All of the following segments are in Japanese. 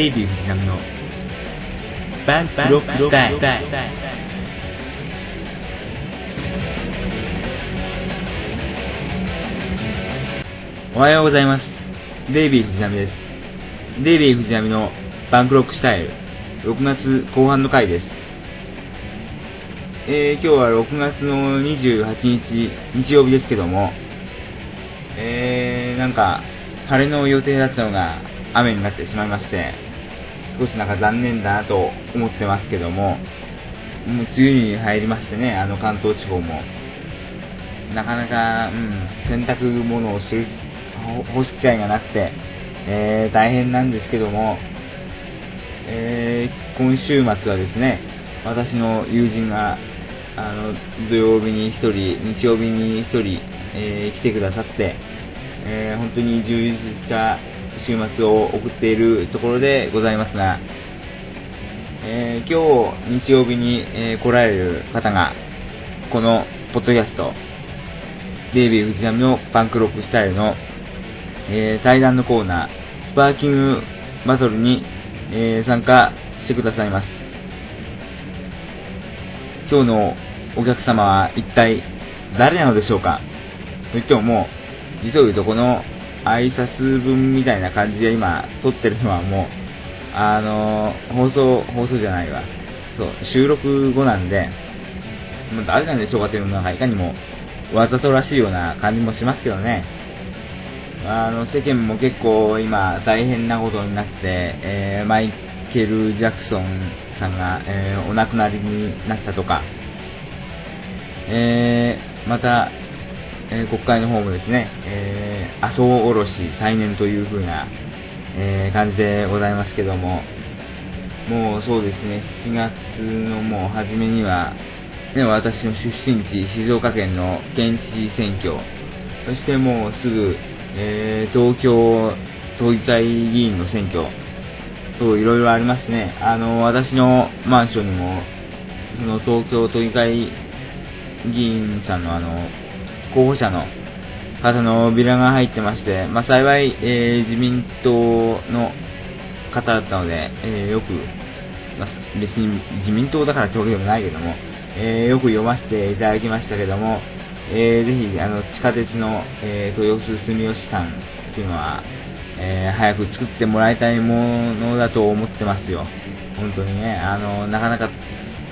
デイビー藤波の。バンクロックスタイルおはようございます。デイビー藤波です。デイビー藤波のバンクロックスタイル。6月後半の回です。えー、今日は6月の28日日曜日ですけどもえー、なんか晴れの予定だったのが雨になってしまいまして少しなんか残念だなと思ってますけどももう梅雨に入りましてねあの関東地方も。なかなか、うん、洗濯物をする干す機会がなくて、えー、大変なんですけども、えー、今週末はですね、私の友人が、あの、土曜日に1人、日曜日に1人、えー、来てくださって、え本当に充実した週末を送っているところでございますが、え今日日曜日に、え来られる方が、このポッドキャスト、デイビー・藤波のパンクロックスタイルのえー、対談のコーナー、スパーキングバトルに、え、参加してくださいます。今日のお客様は一体誰なのでしょうか？と言ってももう、実を言うとこの挨拶文みたいな感じで今撮ってるのはもう、あのー、放送、放送じゃないわ。そう、収録後なんで、もう誰なんでしょうかというのがいかにもわざとらしいような感じもしますけどね。あの世間も結構今大変なことになって、えー、マイケル・ジャクソンさんが、えー、お亡くなりになったとか、えー、また、え国会の方もですね、え麻生おろし再燃という風な、え感じでございますけども、もうそうですね、7月のもう初めには、ね、私の出身地、静岡県の県知事選挙、そしてもうすぐ、えー、東京都議会議員の選挙といろいろありますね。あの、私のマンションにも、その東京都議会議員さんのあの、候補者の方のビラが入ってまして、まあ、幸い、えー、自民党の方だったので、えー、よく、まあ、別に自民党だからってわけでもないけども、えー、よく読ませていただきましたけども、えー、ぜひあの地下鉄の、えー、豊洲住吉さんっていうのは、えー、早く作ってもらいたいものだと思ってますよ。本当にね、あの、なかなか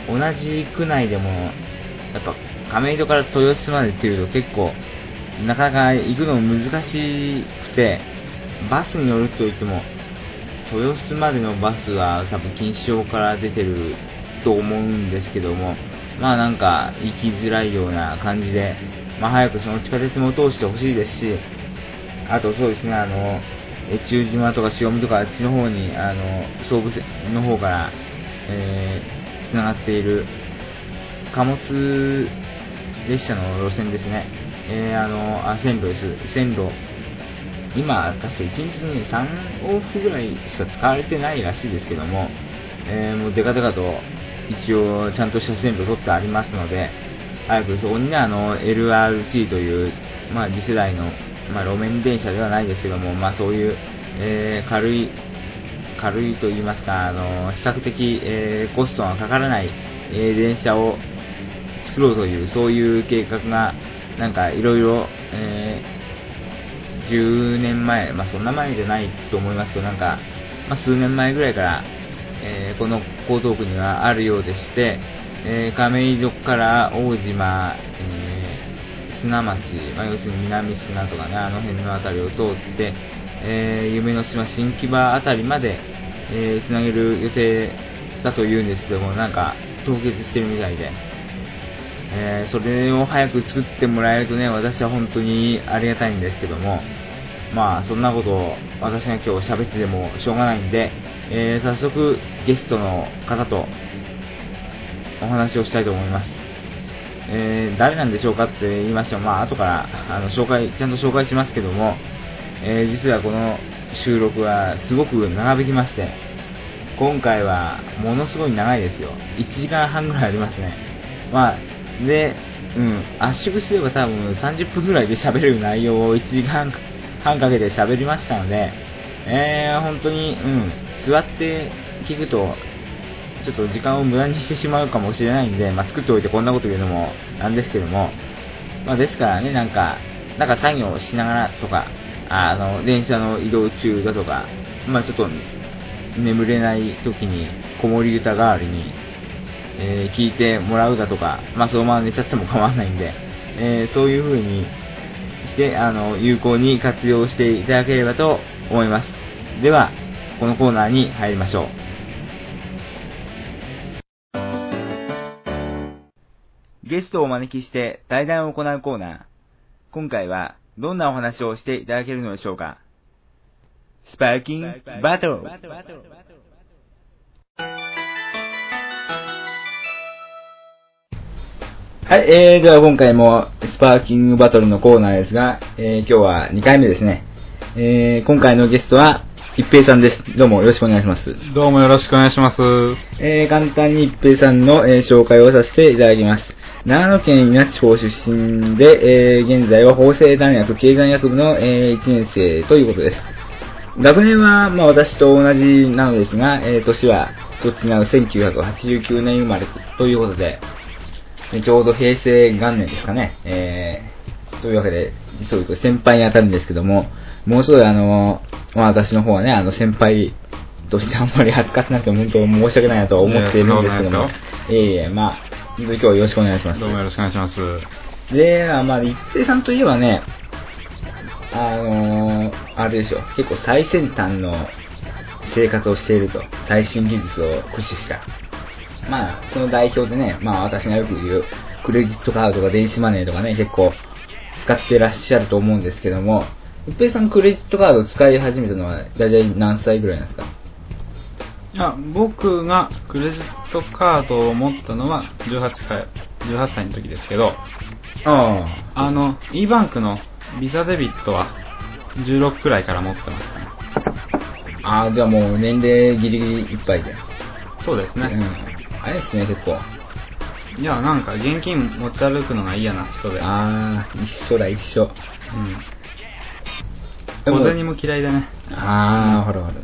同じ区内でも、やっぱ亀戸から豊洲までっていうと結構、なかなか行くの難しくて、バスに乗ると言っても、豊洲までのバスは多分錦糸町から出てると思うんですけども、まあなんか行きづらいような感じで、まあ早くその地下鉄も通してほしいですし、あとそうですね、あの、越中島とか潮見とかあっちの方に、あの、総武線の方から、えー、繋がっている貨物列車の路線ですね。えー、あの、あ、線路です。線路。今、確か1日に3往復ぐらいしか使われてないらしいですけども、えー、もうデカデカと一応ちゃんとした線路取ってありますので、早くそこにね、あの、LRT という、まあ次世代の、まあ路面電車ではないですけども、まあそういう、えー、軽い、軽いと言いますか、あの、比較的、えー、コストがかからない、え、電車を作ろうという、そういう計画が、なんかいろいろ、10年前、まあそんな前じゃないと思いますけど、なんか、まあ数年前ぐらいから、えー、この江東区にはあるようでして、えー、亀戸から大島、えー、砂町、まあ、要するに南砂とかね、あの辺の辺りを通って、え、夢の島新木場辺りまで、えー、つなげる予定だと言うんですけども、なんか凍結してるみたいで、えー、それを早く作ってもらえるとね、私は本当にありがたいんですけども、まあ、そんなことを私が今日喋ってでもしょうがないんで、えー、早速ゲストの方とお話をしたいと思います。えー、誰なんでしょうかって言いましても、まあ、後からあの紹介、ちゃんと紹介しますけども、えー、実はこの収録はすごく長引きまして、今回はものすごい長いですよ。1時間半ぐらいありますね。まあ、で、うん、圧縮すれば多分30分ぐらいで喋れる内容を1時間半かけて喋りましたので、えー、本当に、うん、座って聞くと、ちょっと時間を無駄にしてしまうかもしれないんで、まあ、作っておいてこんなこと言うのもなんですけども、まあ、ですからね、なんか、なんか作業をしながらとか、あの、電車の移動中だとか、まあ、ちょっと眠れない時に子守歌代わりに、えー、聞いてもらうだとか、まあ、そのまま寝ちゃっても構わないんで、えー、そういう風にして、あの、有効に活用していただければと思います。では、このコーナーに入りましょう。ゲストをお招きして対談を行うコーナー。今回はどんなお話をしていただけるのでしょうか？スパーキングバトルはい、えー、では今回もスパーキングバトルのコーナーですが、えー、今日は2回目ですね。えー、今回のゲストは、一平さんです。どうもよろしくお願いします。どうもよろしくお願いします。えー、簡単に一平さんの、えー、紹介をさせていただきます。長野県稲地方出身で、えー、現在は法政大学経済学部の、えー、1年生ということです。学年は、まあ、私と同じなのですが、えー、年はそっち違う1989年生まれということで、ちょうど平成元年ですかね。えー、というわけで、そういう先輩に当たるんですけども、もうすぐあの、まあ私の方はね、あの先輩としてあんまり扱ってなくて本当申し訳ないなと思っているんですけども、えええまあ、今日はよろしくお願いします。どうもよろしくお願いします。で、まあ、一平さんといえばね、あのー、あれでしょ、結構最先端の生活をしていると、最新技術を駆使した。まあ、その代表でね、まあ私がよく言う、クレジットカードとか電子マネーとかね、結構使ってらっしゃると思うんですけども、一平さんクレジットカードを使い始めたのは大体何歳ぐらいなんですか？いや、僕がクレジットカードを持ったのは18回、18歳の時ですけど、ああ。あの、e バンクのビザデビットは16くらいから持ってましたね。ああ、じゃあもう年齢ギリギリいっぱいで。そうですね。うん。あれですね、結構。いや、なんか現金持ち歩くのが嫌な人で。ああ、一緒だ、一緒。うん。小銭も嫌いだね。ああ、ほらほら。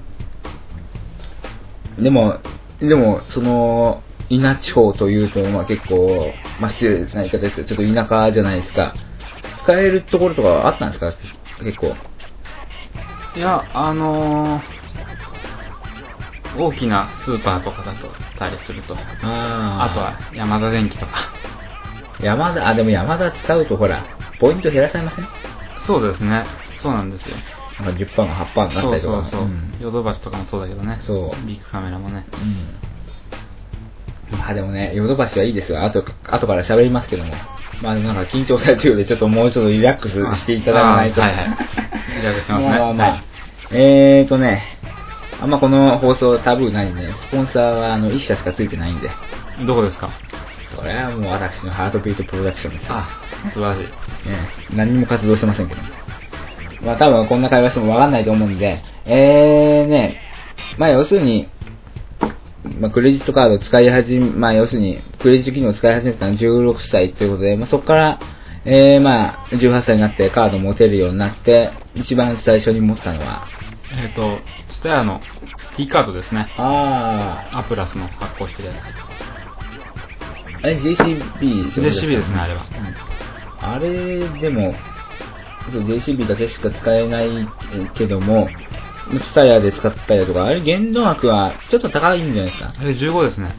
でも、でも、その、稲地方というと、まあ結構、まあ失礼な言い方ですけど、ちょっと田舎じゃないですか。使えるところとかあったんですか？結構。いや、あのー、大きなスーパーとかだとたりすると。ああとは山田電機とか。山田、あ、でも山田使うとほら、ポイント減らされません？そうですね。そうなんですよ。なんか10%が8%になったりとか。そうそうそう。ヨドバシとかもそうだけどね。そう。ビッグカメラもね。うん。まあでもね、ヨドバシはいいですよ。あと、後から喋りますけども。まあなんか緊張されてるようで、ちょっともうちょっとリラックスしていただかないと。はいはい。リラックスしますね。まあまあ、はい、えーとね、あんまこの放送タブーないんで、スポンサーはあの1社しかついてないんで。どこですか？これはもう私のハートビートプロダクションですよ。あ、素晴らしい。ね何も活動してませんけど。まあ多分こんな会話してもわかんないと思うんで、えーね、まあ要するに、まあ、クレジットカードを使い始め、まあ要するに、クレジット機能を使い始めたのは16歳ということで、まあそこから、えー、まあ、18歳になってカードを持てるようになって、一番最初に持ったのは、えっ、ー、と、スタヤの T カードですね。ああ。アプラスの発行してるやつ。あれ JCB ですね JCB ですね、あれは。うん、あれ、でも、そう、JCB だけしか使えないけども、ツタヤで使ったりとか、あれ限度額はちょっと高いんじゃないですか。あれ15ですね。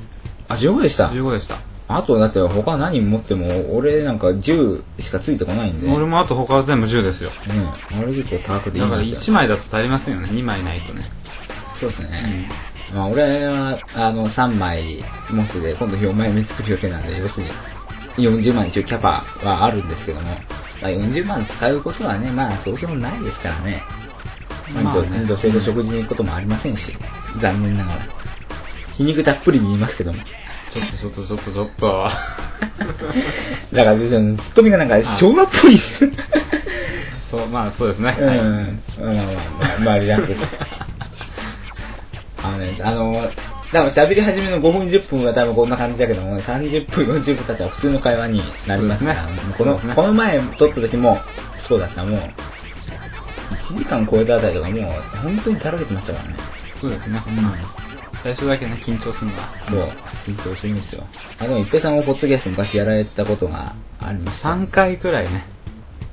あ、15でした ?15 でした。あとだって他何持っても、俺なんか10しかついてこないんで。俺もあと他は全部10ですよ。うん。あれ結構高くていいだから1枚だと足りませんよね。2枚ないとね。そうですね。うん、まあ俺は、あの、3枚持ってて、今度4枚目作る予定なんで、要するに40万一応キャパはあるんですけども、まあ、40万使うことはね、まあそうしようもないですからね。まあ、ね、女性と食事に行くこともありませんし、残念ながら。皮肉たっぷりに言いますけども。ちょっとちょっとちょっとちょっと。だから、ツッコミがなんか昭和っぽいっす。そう、まあそうですね。うん。まあまあまあ、まあリラックス。あのね、あの、多分喋り始めの5分10分は多分こんな感じだけども、30分40分経ったら普通の会話になりますね。この、この前撮った時もそうだった、もう。1時間超えたあたりとかもう、本当にだらけてましたからね。そうですね。うん最初だけね、緊張するのは。そう、緊張するんですよ。あ、でも、一平さんもポッドキャスト昔やられたことがありました。3回くらいね。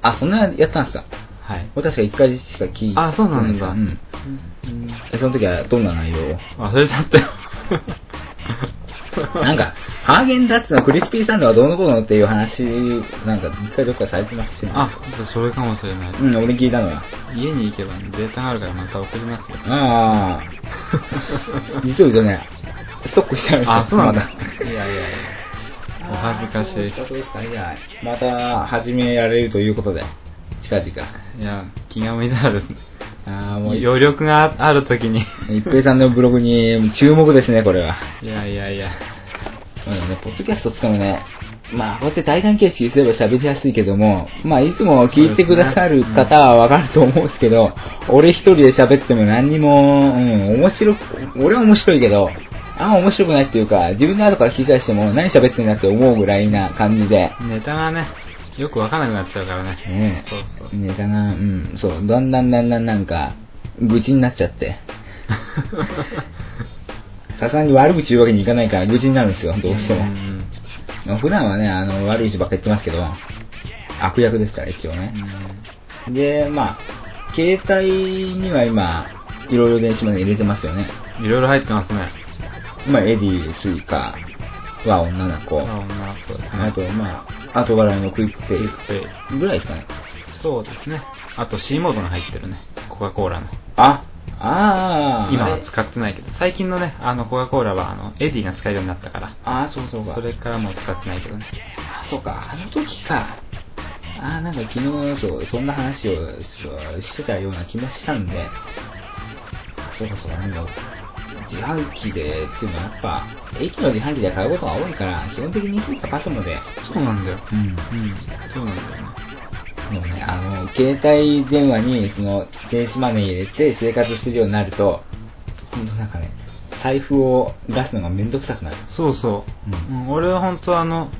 あ、そんなやったんですか？はい。俺確か1回しか聞いてあそうなんだうん。うんえその時はどんな内容を？忘れちゃったよ。なんか、ハーゲンダッツのクリスピーサンドはどうのこうのっていう話、なんか一回どっかされてますしね。あ、それかもしれない。うん、俺聞いたのは。家に行けばね、データがあるからまた送りますよ。ああ。実を言うとね、ストックしてあるんですよ。あ、そうなんだ。まいやいやいや。お恥ずかしい。そうですかじゃあまた始められるということで、近々。いや、気が向いたらですね。ああ、もう、余力があるときに。一平さんのブログに注目ですね、これは。いやいやいや。そうだね、ポッドキャストってもね、まあ、こうやって対談形式にすれば喋りやすいけども、まあ、いつも聞いてくださる方はわかると思うんですけど、俺一人で喋っても何にも、うん、面白く、俺は面白いけど、あんま面白くないっていうか、自分の後から聞き返しても何喋ってんだって思うぐらいな感じで、ネタがね、よくわかんなくなっちゃうからね。ねそうそう。ネタが、うん、そう、だんだんだんだんなんか、愚痴になっちゃって、さすがに悪口言うわけにいかないから愚痴になるんですよ、どうしても。普段はね、あの、悪い口ばっか言ってますけど、悪役ですから、一応ね。で、まあ、携帯には今、いろいろ電子マネー入れてますよね。うん。いろいろ入ってますね。まあ、 Edy、Suica nanaco。あ nanaco ですね。あと、まあ、後払いのクイックペクイぐらいですかね。そうですね。あと C モードが入ってるね。コカ・コーラの。あ、あー、今は使ってないけど、最近のね、あのコカ・コーラはあの、 Edy が使えるようになったから。あー、そうそうか。それからもう使ってないけどね。あ、そうか、あの時か。あー、なんか昨日、そう、そんな話をしてたような気もしたんで、そうかそうか、なんか、自販機でっていうのはやっぱ、駅の自販機で買うことが多いから、基本的にスイカパスモで、そうなんだよ。うん。うん。そうなんだよね。もうね、あの、携帯電話に、その、電子マネー入れて生活するようになると、ほんとなんかね、財布を出すのがめんどくさくなる。そうそう。ううん俺は本当あの、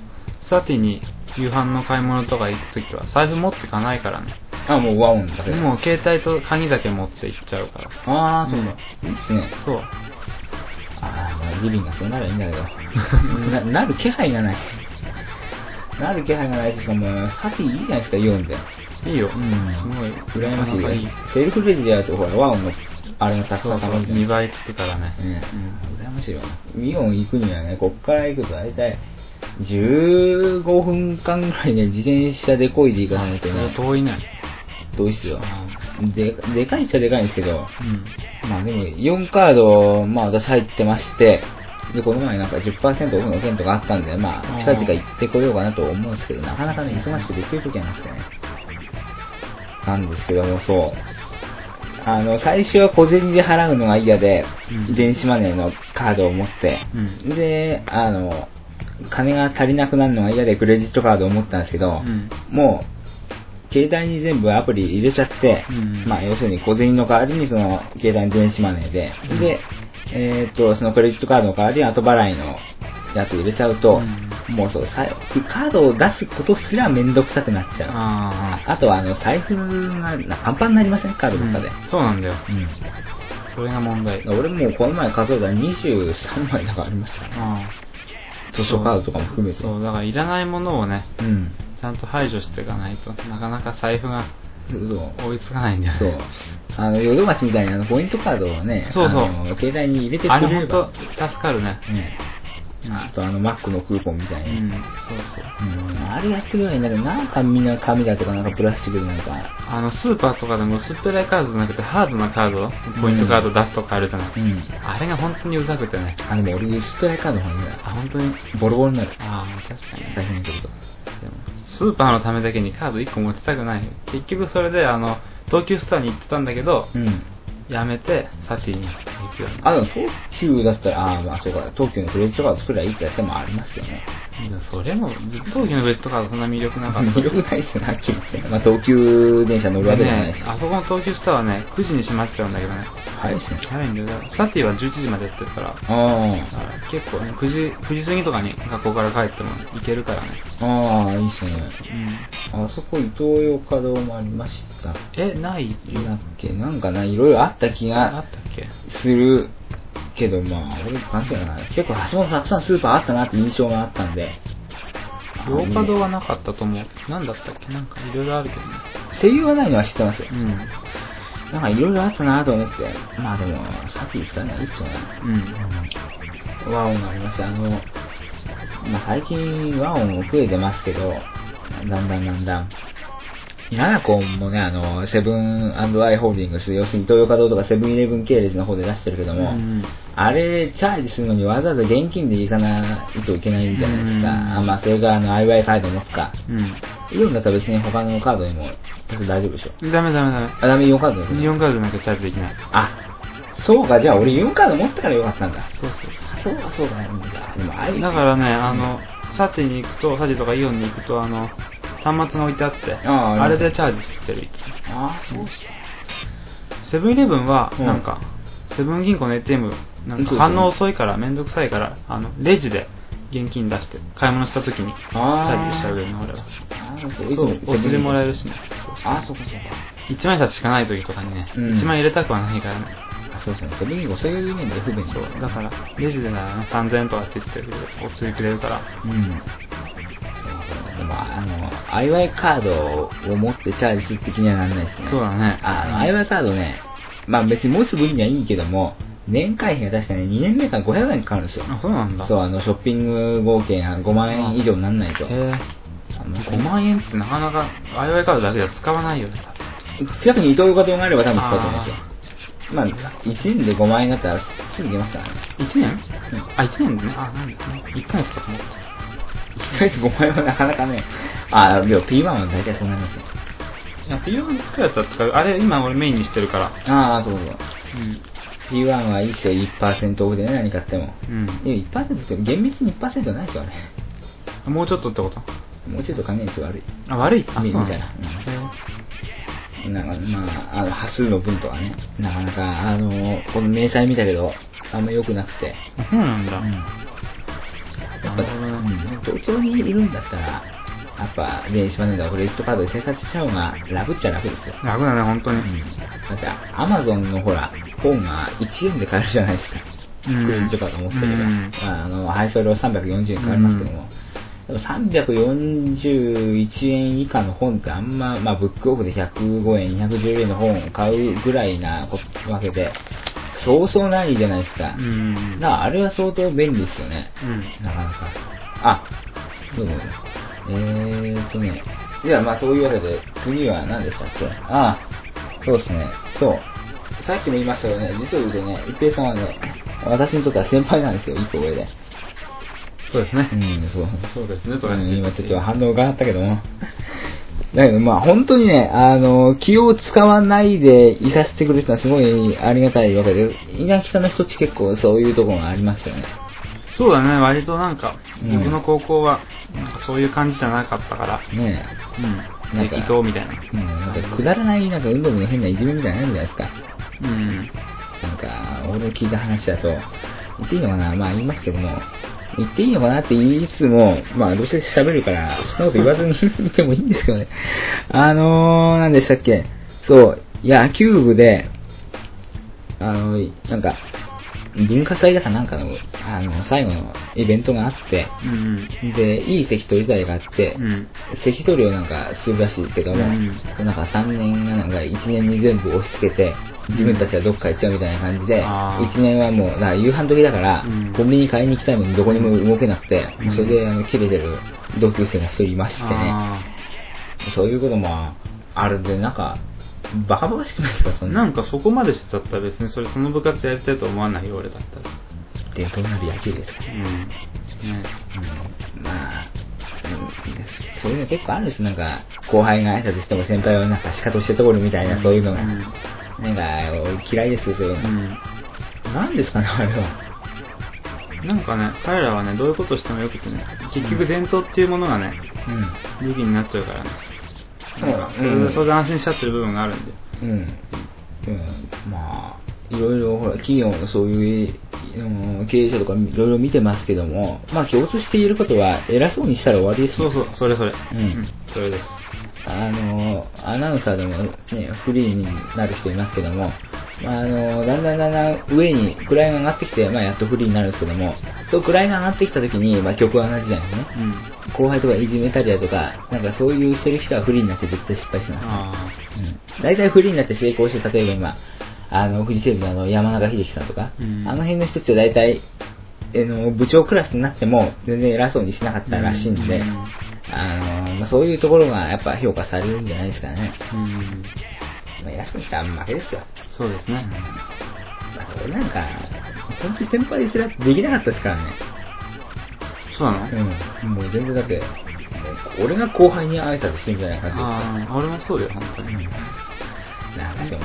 サティに夕飯の買い物とか行くときは財布持ってかないからね。あ、もうワオンだけど。もう携帯と鍵だけ持って行っちゃうから。あー、そううんだ。いいっすね。そう。ああ、まあ、リビングがそうならいいんだけど。な、なる気配がない。なる気配がないし、しかも、サティいいじゃないですか、イオンで。いいよ。うんすごい。羨ましいなかなかいい。セルフレジでやると、ほら、ワオンの、あれがたく。さん溜まるじゃん2倍つくからね。ね羨ましいわ。イオン行くにはね、こっから行くと大体、15分間ぐらいね、自転車で漕いで行かないとね、遠いね。遠いっすよ。で、でかいっちゃでかいんですけど、うん。まあでも、イオンカード、まあ私入ってまして、で、この前なんか10%オフのテントがあったんで、まあ、近々行ってこようかなと思うんですけど、なかなかね、忙しくできる時はなくてね。なんですけども、そう。あの、最初は小銭で払うのが嫌で、うん電子マネーのカードを持って、うんで、あの、金が足りなくなるのが嫌でクレジットカードを持ったんですけど、うんもう、携帯に全部アプリ入れちゃって、うんまあ、要するに小銭の代わりにその、携帯の電子マネーで、うんで、えーっと、そのクレジットカードの代わりに後払いのやつ入れちゃうと、もうそう、さカードを出すことすらめんどくさくなっちゃう。ああとは、あの、財布がなパンパンになりません？カーあ。ドとかで。うんそうなんだよ。うん。それが問題。俺もうこの前数えたら23枚だからありましたね。あ図書カードとかも含めて。そう、だからいらないものをね、うん。ちゃんと排除していかないとなかなか財布がそう。追いつかないんだよね。そう。あの、ヨドバシみたいにあの、ポイントカードをね、そうそう携帯に入れてくあれれれば本。当助かるね。ね。あとあの、マックのクーポンみたいに。うん、そうそう。うんあれやってくればいいんだけど、なんかみんな紙だとかなんかプラスチックでなんか、あの、スーパーとかでも薄っぺらいカードじゃなくて、ハードなカード、ポイントカード出すとかあるじゃない。うん。あれが本当にうざくてね。あ、でも俺、スプライカードの方がいいな。あ、本当に。ボロボロになる。ああ、確かに。大変にすると。でもスーパーのためだけにカード1個持ちたくない。結局それで、あの、東急ストアに行ってたんだけど、うん。やめて、サティに行くように。あ、でも東急だったら、ああ、まあそうか、東急のクレジットカード作りゃいいってやってもありますよね。いや、それも、東急の別とかはそんな魅力なかった魅力ないっすよね、はっきり言って。まあ、東急電車乗るわけじゃないし。ねあそこの東急スターはね、9時に閉まっちゃうんだけどね。早いっすね。早いんだサティは11時までやってるから、だあから結構ね、9時、9時過ぎとかに学校から帰っても行けるからね。あ、ああ、いいっすね。うん。あそこ、伊東洋華堂もありました。え、ない？よ。だっけ？なんかな、いろいろあった気があったっけ？するけど、まあ、俺、なんていうのかな、結構橋本たくさんスーパーあったなって印象があったんで。洋華堂はなかったと思う。なんだったっけ？なんかいろいろあるけどね。声優がないのは知ってますよ。うん。なんかいろいろあったなと思って。まあでも、さっきですかね、いいっすよね。うん。和音がありました。あの、まあ最近和音も増えてますけど、だんだんだんだん。ナナコンもね、あの、セブンアイ・ホールディングス、要するに東洋華堂とかセブンイレブン系列の方で出してるけども、うんあれ、チャージするのにわざわざ現金で行かないといけないじゃないですか。うんあまあ、それがあの、IY カード持つか。うん。イオンだったら別に他のカードにも大丈夫でしょ。ダメダメダメ。あ、ダメイオンカードでイオンカードなんかチャージできない。あ、そうか、じゃあ俺イオンカード持ったからよかったんだ。そうそうあそうか、そうか、でもあれだからね、あの、サティに行くと、サティとかイオンに行くと、あの、端末が置いてあって、ああれでチャージしてる。ああ、そうっすセブンイレブンは、うんなんか、セブン銀行の ATM、反応遅いから、めんどくさいから、あの、レジで現金出して、買い物した時に、チャージしちゃうよね、俺は。そうお釣りもらえる。るしね。ああ、そうか、そうか。1万円札しかない時とかにね、うん1万円入れたくはないからね。あそうですね。セブン銀行そういう面で不便そう、だから、レジでならね、3000円とかって言ってるけど、お釣りくれるから。うん。そうそうでも、あの、IY カードを持ってチャージするって気にはならないですね。そうだねあの、IY カードね、まあ別に持つ分にはいいけども、年会費が確かに2年目から500円かかるんですよ。あ、そうなんだ。そう、あの、ショッピング合計が5万円以上にならないと。へえ。あの5万円ってなかなか、ワイワイカードだけでは使わないよね、近くに伊東洋華堂があれば多分使うと思うんですよ。まあ、1年で5万円だったらすぐ行けますからね。1年？うんあ、1年でね。あ、なんだ、1ヶ月かと思っ1ヶ月5万円はなかなかね、あ、でも P1 は大体そうなりますよ。た。いや、P1 使うやつは使う。あれ、今俺メインにしてるから。ああ、そうそう。うん。P1 はいいっすよ、1%オフでね、何買っても。うんでも1%って厳密に1%はないですよね。もうちょっとってこともうちょっと加減率悪い。あ、悪い？あ、そうみたいなうんへなんか、まあ、あの、端数の分とかね、なかなか、あの、この明細見たけど、あんま良くなくて。えそうなんだ。うん東京にいるんだったら、やっぱ、電子マネーとかクレジットカードで生活しちゃうのが楽っちゃ楽ですよ。楽だね、本当に。うんだって、アマゾンのほら、本が1円で買えるじゃないですか。うんクレジットカード持ってれば。うんまあ、あの、配送料340円買われますけども、でも341円以下の本ってあんま、まあ、ブックオフで105円、210円の本を買うぐらいなこわけで、そうそうないじゃないですか。うん。だからあれは相当便利ですよね。うん。なかなか。あ、どうも。えーとね。じゃあまあそういうわけで、次は何でしたっけ？あそうですね。そう。さっきも言いましたけどね、実を言うとね、一平さんはね、私にとっては先輩なんですよ、一個上で。そうですねう。ん、そう。そうですね、とかうん今ちょっと反応があったけども。だけどまあ本当にね、あの、気を使わないでいさせてくれるのはすごいありがたいわけで、稲木さんの人って結構そういうところがありますよね。そうだね、割となんか、うん僕の高校は、なんかそういう感じじゃなかったから、ねうん。なんか適当みたいな。え。うん、なんかくだらない、なんか運動部の変ないじめみたいなのあるじゃないですか。うん。なんか、俺の聞いた話だと、言っていいのかなまあ言いますけども、言っていいのかなって言いつつも、まあどうせ喋るから、そんなこと言わずに いてもいいんですけどね。あのー、何でしたっけ？そう、野球部で、あの、なんか、文化祭だかなんかの、あの、最後のイベントがあって、うん。で、いい席取りがあって、うん。席取りをなんかするらしいですけども、うんなんか3年がなんか1年に全部押し付けて、自分たちはどっか行っちゃうみたいな感じで、あー1年はもう、だから夕飯時だから、うんコンビニ買いに行きたいのにどこにも動けなくて、うんそれであの切れてる同級生が一人いましてね、あそういうこともあるんで、なんか、バカバカしくないですか、そーんな。なんかそこまでしちゃったら別にそれその部活やりたいと思わないよ、俺だったら。伝統なる野球ですから。うん。ねうんまあ、うんそういうの結構あるんです。なんか、後輩が挨拶しても先輩はなんか仕方して通るみたいな、そういうのが。うんなんか、俺嫌いですよ、そういうの。うん。なんですかね、あれは。なんかね、彼らはね、どういうことをしてもよくてね、結局伝統っていうものがね、うん。武器になっちゃうからね。うんなんか、それでそれで安心しちゃってる部分があるんで。うん。うん、まあ、いろいろ、ほら、企業のそういう、うん経営者とかいろいろ見てますけども、まあ共通して言えることは、偉そうにしたら終わりですよそうそう、それそれ。んそれです。あの、アナウンサーでもね、フリーになる人いますけども、まあ、あの、だんだんだんだん上に位が上がってきて、まあ、やっとフリーになるんですけども、そう位が上がってきた時に、まあ、曲は同じじゃないですね。うん。後輩とかいじめたりだとか、なんかそういうしてる人はフリーになって絶対失敗してます。あうん。大体フリーになって成功して、例えば今、あの、フジテレビのあの、山中秀樹さんとか、うんあの辺の人たちは大体、あの、部長クラスになっても、全然偉そうにしなかったらしいんで、うんあの、まあ、そういうところがやっぱ評価されるんじゃないですかね。あ。うん。まあ、偉そうにしたら負けですよ。そうですね。まあ、俺なんか、本当に先輩すらできなかったですからね。そうなの？うん。もう全然だって、俺が後輩に挨拶してみたいな感じですから。ああ、俺もそうよ、本当に。なんか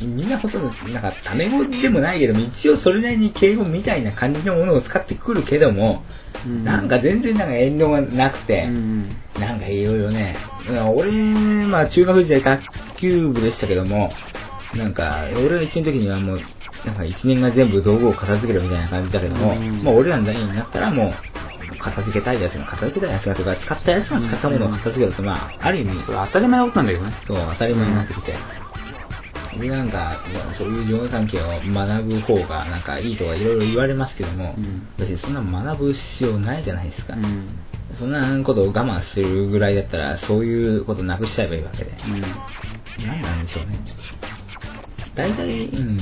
みみんなほとんど、なんか、タメ語でもないけども、一応それなりに敬語みたいな感じのものを使ってくるけども、うんなんか全然なんか遠慮がなくて、うん。なんかいろいろね、うん俺、まあ中学時代卓球部でしたけども、なんか、俺が一年の時にはもう、なんか一年が全部道具を片付けるみたいな感じだけども、うんまあ俺らの代になったらもう、片付けたいやつが片付けたいやつがとか、使ったやつが使ったものを片付けると、まあ、ある意味、これ当たり前のことなんだけどね。そう、当たり前になってきて。で、なんか、まあそういう上下関係を学ぶ方が、なんかいいとかいろいろ言われますけども、うん別にそんな学ぶ必要ないじゃないですか。うん。そんなことを我慢するぐらいだったら、そういうことなくしちゃえばいいわけで。うん。何なんでしょうね。大体、うん。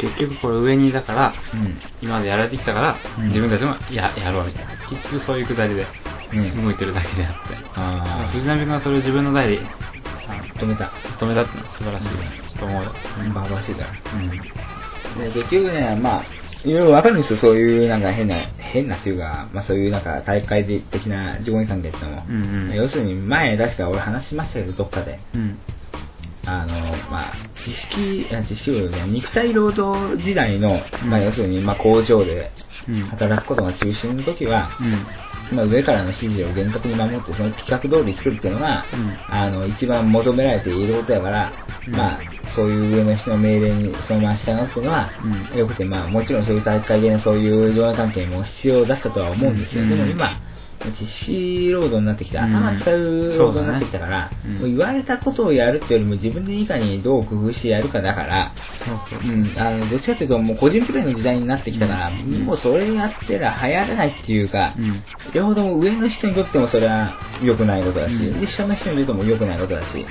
結局これ上にだから、うん。今までやられてきたから、うん自分たちもややろうみたいな。結局そういうくだりでうん。動いてるだけであって。あ藤波君がそれを自分の代であ、止めた。止めたって素晴らしいと思うよ。バカバしいから。うん。で結局ね、まあ、いろいろわかるんですよ、そういうなんか変な、変なっていうか、まあそういうなんか大会的な上下関係ってのも、うんうん要するに前出した俺話しましたけど、どっかで。うん。あの、まあ、知識、知識量で肉体労働時代の、まあ要するに、まあ工場でうん。働くことが中心の時は、うん。まあ、上からの指示を厳格に守って、その規格通り作るっていうのが、うん。あの、一番求められていることやから、うん。まあ、そういう上の人の命令にそのまま従うっていうのは、うん。よくて、まあ、もちろんそういう大会でのそういう上下関係も必要だったとは思うんですよ。うんでも今、知識労働になってきた、うん頭使う労働になってきたから、そうだねうんもう言われたことをやるっていうよりも自分でいかにどう工夫してやるかだから、そうそうう。ん、あのどっちかっていうと、もう個人プレイの時代になってきたから、うんもうそれやってら流行らないっていうか、うん。両方とも上の人にとってもそれは良くないことだし、うんで下の人にとっても良くないことだし、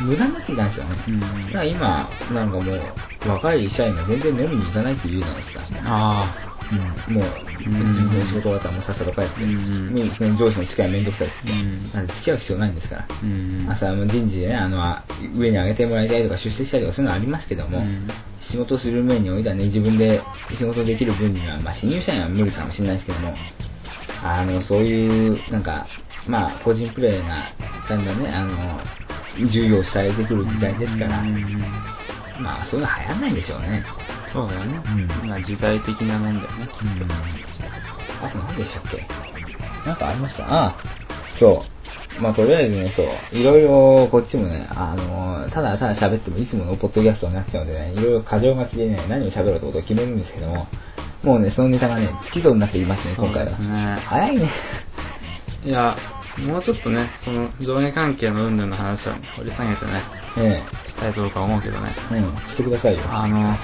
うん。無駄になってきたんですよね。うんだから今、なんかもう、若い社員が全然飲みに行かないって言うじゃないですか。あうん、もう、ん自分の仕事終わったらもうさっさと帰って、うん。もうその上司の付き合いめんどくさいっつって、うん付き合う必要ないんですから。あ。うん。朝も人事でね、あの、上に上げてもらいたいとか出世したいとかそういうのありますけども、うん。仕事する面においてはね、自分で仕事できる分には、まあ、新入社員は無理かもしれないですけども、あの、そういう、なんか、まあ、個人プレイが、だんだんね、あの、重要視されてくる時代ですから、うんまあ、そういうの流行んないんでしょうね。そうだよね。うんまあ時代的なもんだよね。うん。あと何でしたっけ？なんかありました？ああ、そう。まあ、とりあえずね、そう。いろいろ、こっちもね、あの、ただただ喋ってもいつものポッドキャストになっちゃうのでね、いろいろ過剰書きでね、何を喋ろうってことを決めるんですけども、もうね、そのネタがね、尽きそうになっていますね、今回は。ね早いね。いや、もうちょっとね、その上下関係の云々の話を掘り下げてね、えしたいとか思うけどね。えうん、してくださいよ。あの、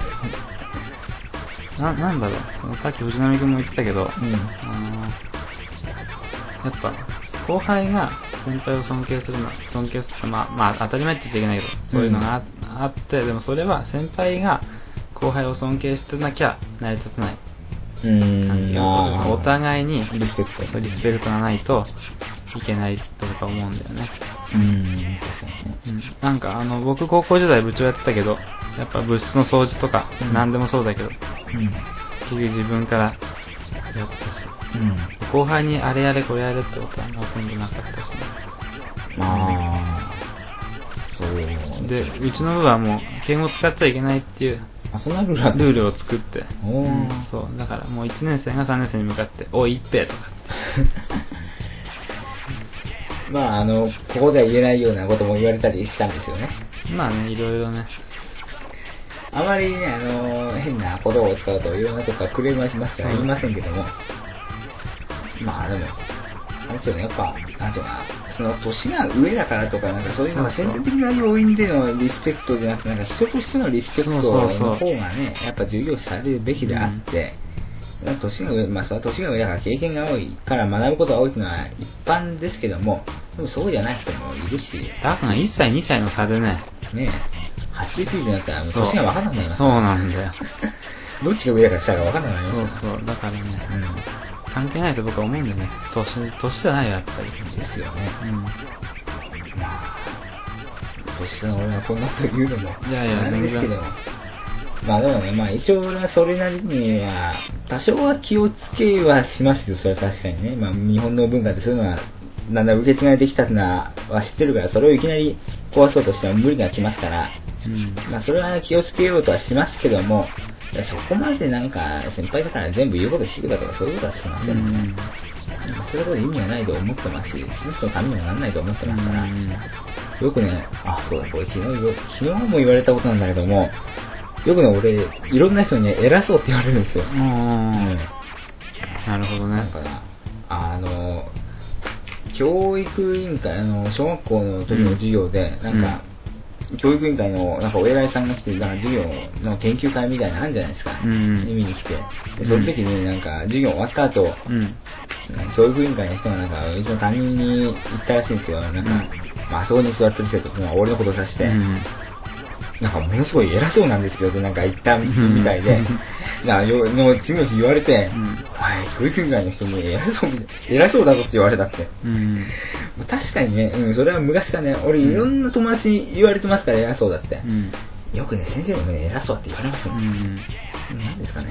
な、なんだろう、さっき藤波君も言ってたけど、うん。あの、やっぱ、後輩が先輩を尊敬するの、尊敬する、まあ、まあ、当たり前って言っちゃいけないけど、そういうのがあ,、あって、でもそれは先輩が後輩を尊敬してなきゃ成り立たない。うーん、お互いにリスペクト。リスペクトがないといけないとか思うんだよね。うーん、なんかあの僕高校時代部長やってたけどやっぱ部室の掃除とか、うん何でもそうだけどうん。結局自分からやったしうん。後輩にあれやれこれやれってことはほとんどなかったしねまあ、そう。でうちの部はもう敬語使っちゃいけないっていうあ、そんなルールを作って。うんそう。だからもう1年生が3年生に向かって、おい、一平とか。まあ、あの、ここでは言えないようなことも言われたりしたんですよね。まあね、いろいろね。あまりね、あの、変な言葉を使うといろんなとこからクレームはしますから言いませんけども。まあでも、あれですよね、やっぱ、なんていうのかな、その年が上だからとか、なんかそういうのが先天的な要因でのリスペクトじゃなくて、なんか人としてのリスペクトの方がね、やっぱ重要視されるべきであって、年が上、まあそれは年が上だから経験が多いから学ぶことが多いというのは一般ですけども、でもそうじゃない人もいるし、だから1歳、2歳の差でね。ねえ、80、90になったら年が分からなくなりますそうなんだよ。どっちが上だか下か分からなくなりそうそう。だからね、うん。関係ないと僕は思うんだよね。年、年じゃないよ、やっぱり。ですよね。うん。まあ、年下の俺がこんなこと言うのも、いやいやあれですけど全も。まあでもね、まあ一応俺はそれなりには、多少は気をつけはしますよ、それは確かにね。まあ日本の文化ってそういうのは、だんだん受け継がれてきたってのはは知ってるから、それをいきなり壊そうとしても無理がきますから、うん。まあそれは気をつけようとはしますけども、そこまでなんか先輩だから全部言うこと聞くだとかそういうことはしませんね。そういうことで意味はないと思ってますし、その人のためにはならないと思ってますから、よくね、あ、そうだ、これ昨日昨日も言われたことなんだけども、よくね、俺、いろんな人にね、偉そうって言われるんですよ。うん。うんなるほどねなんか。な、あの、教育委員会、あの、小学校の時の授業で、なんか、教育委員会の、なんかお偉いさんが来て、なんか授業の研究会みたいなのあるんじゃないですか。うん見に来て。で、その時になんか、授業終わった後、うん。教育委員会の人がなんか、うちの担任に言ったらしいんですよ。なんか、うんまあ、あそこに座ってる生徒、まあ俺のことを指して、うんなんかものすごい偉そうなんですけどなんか言ったみたいで、なよの次の日言われて、うんはい、教育会の人に偉そう偉そうだぞって言われたって。うん。確かにね、うん、それは昔からね、俺いろんな友達に言われてますから偉そうだって。うん。よくね、先生にもね、偉そうって言われますよ。うん。何ですかね。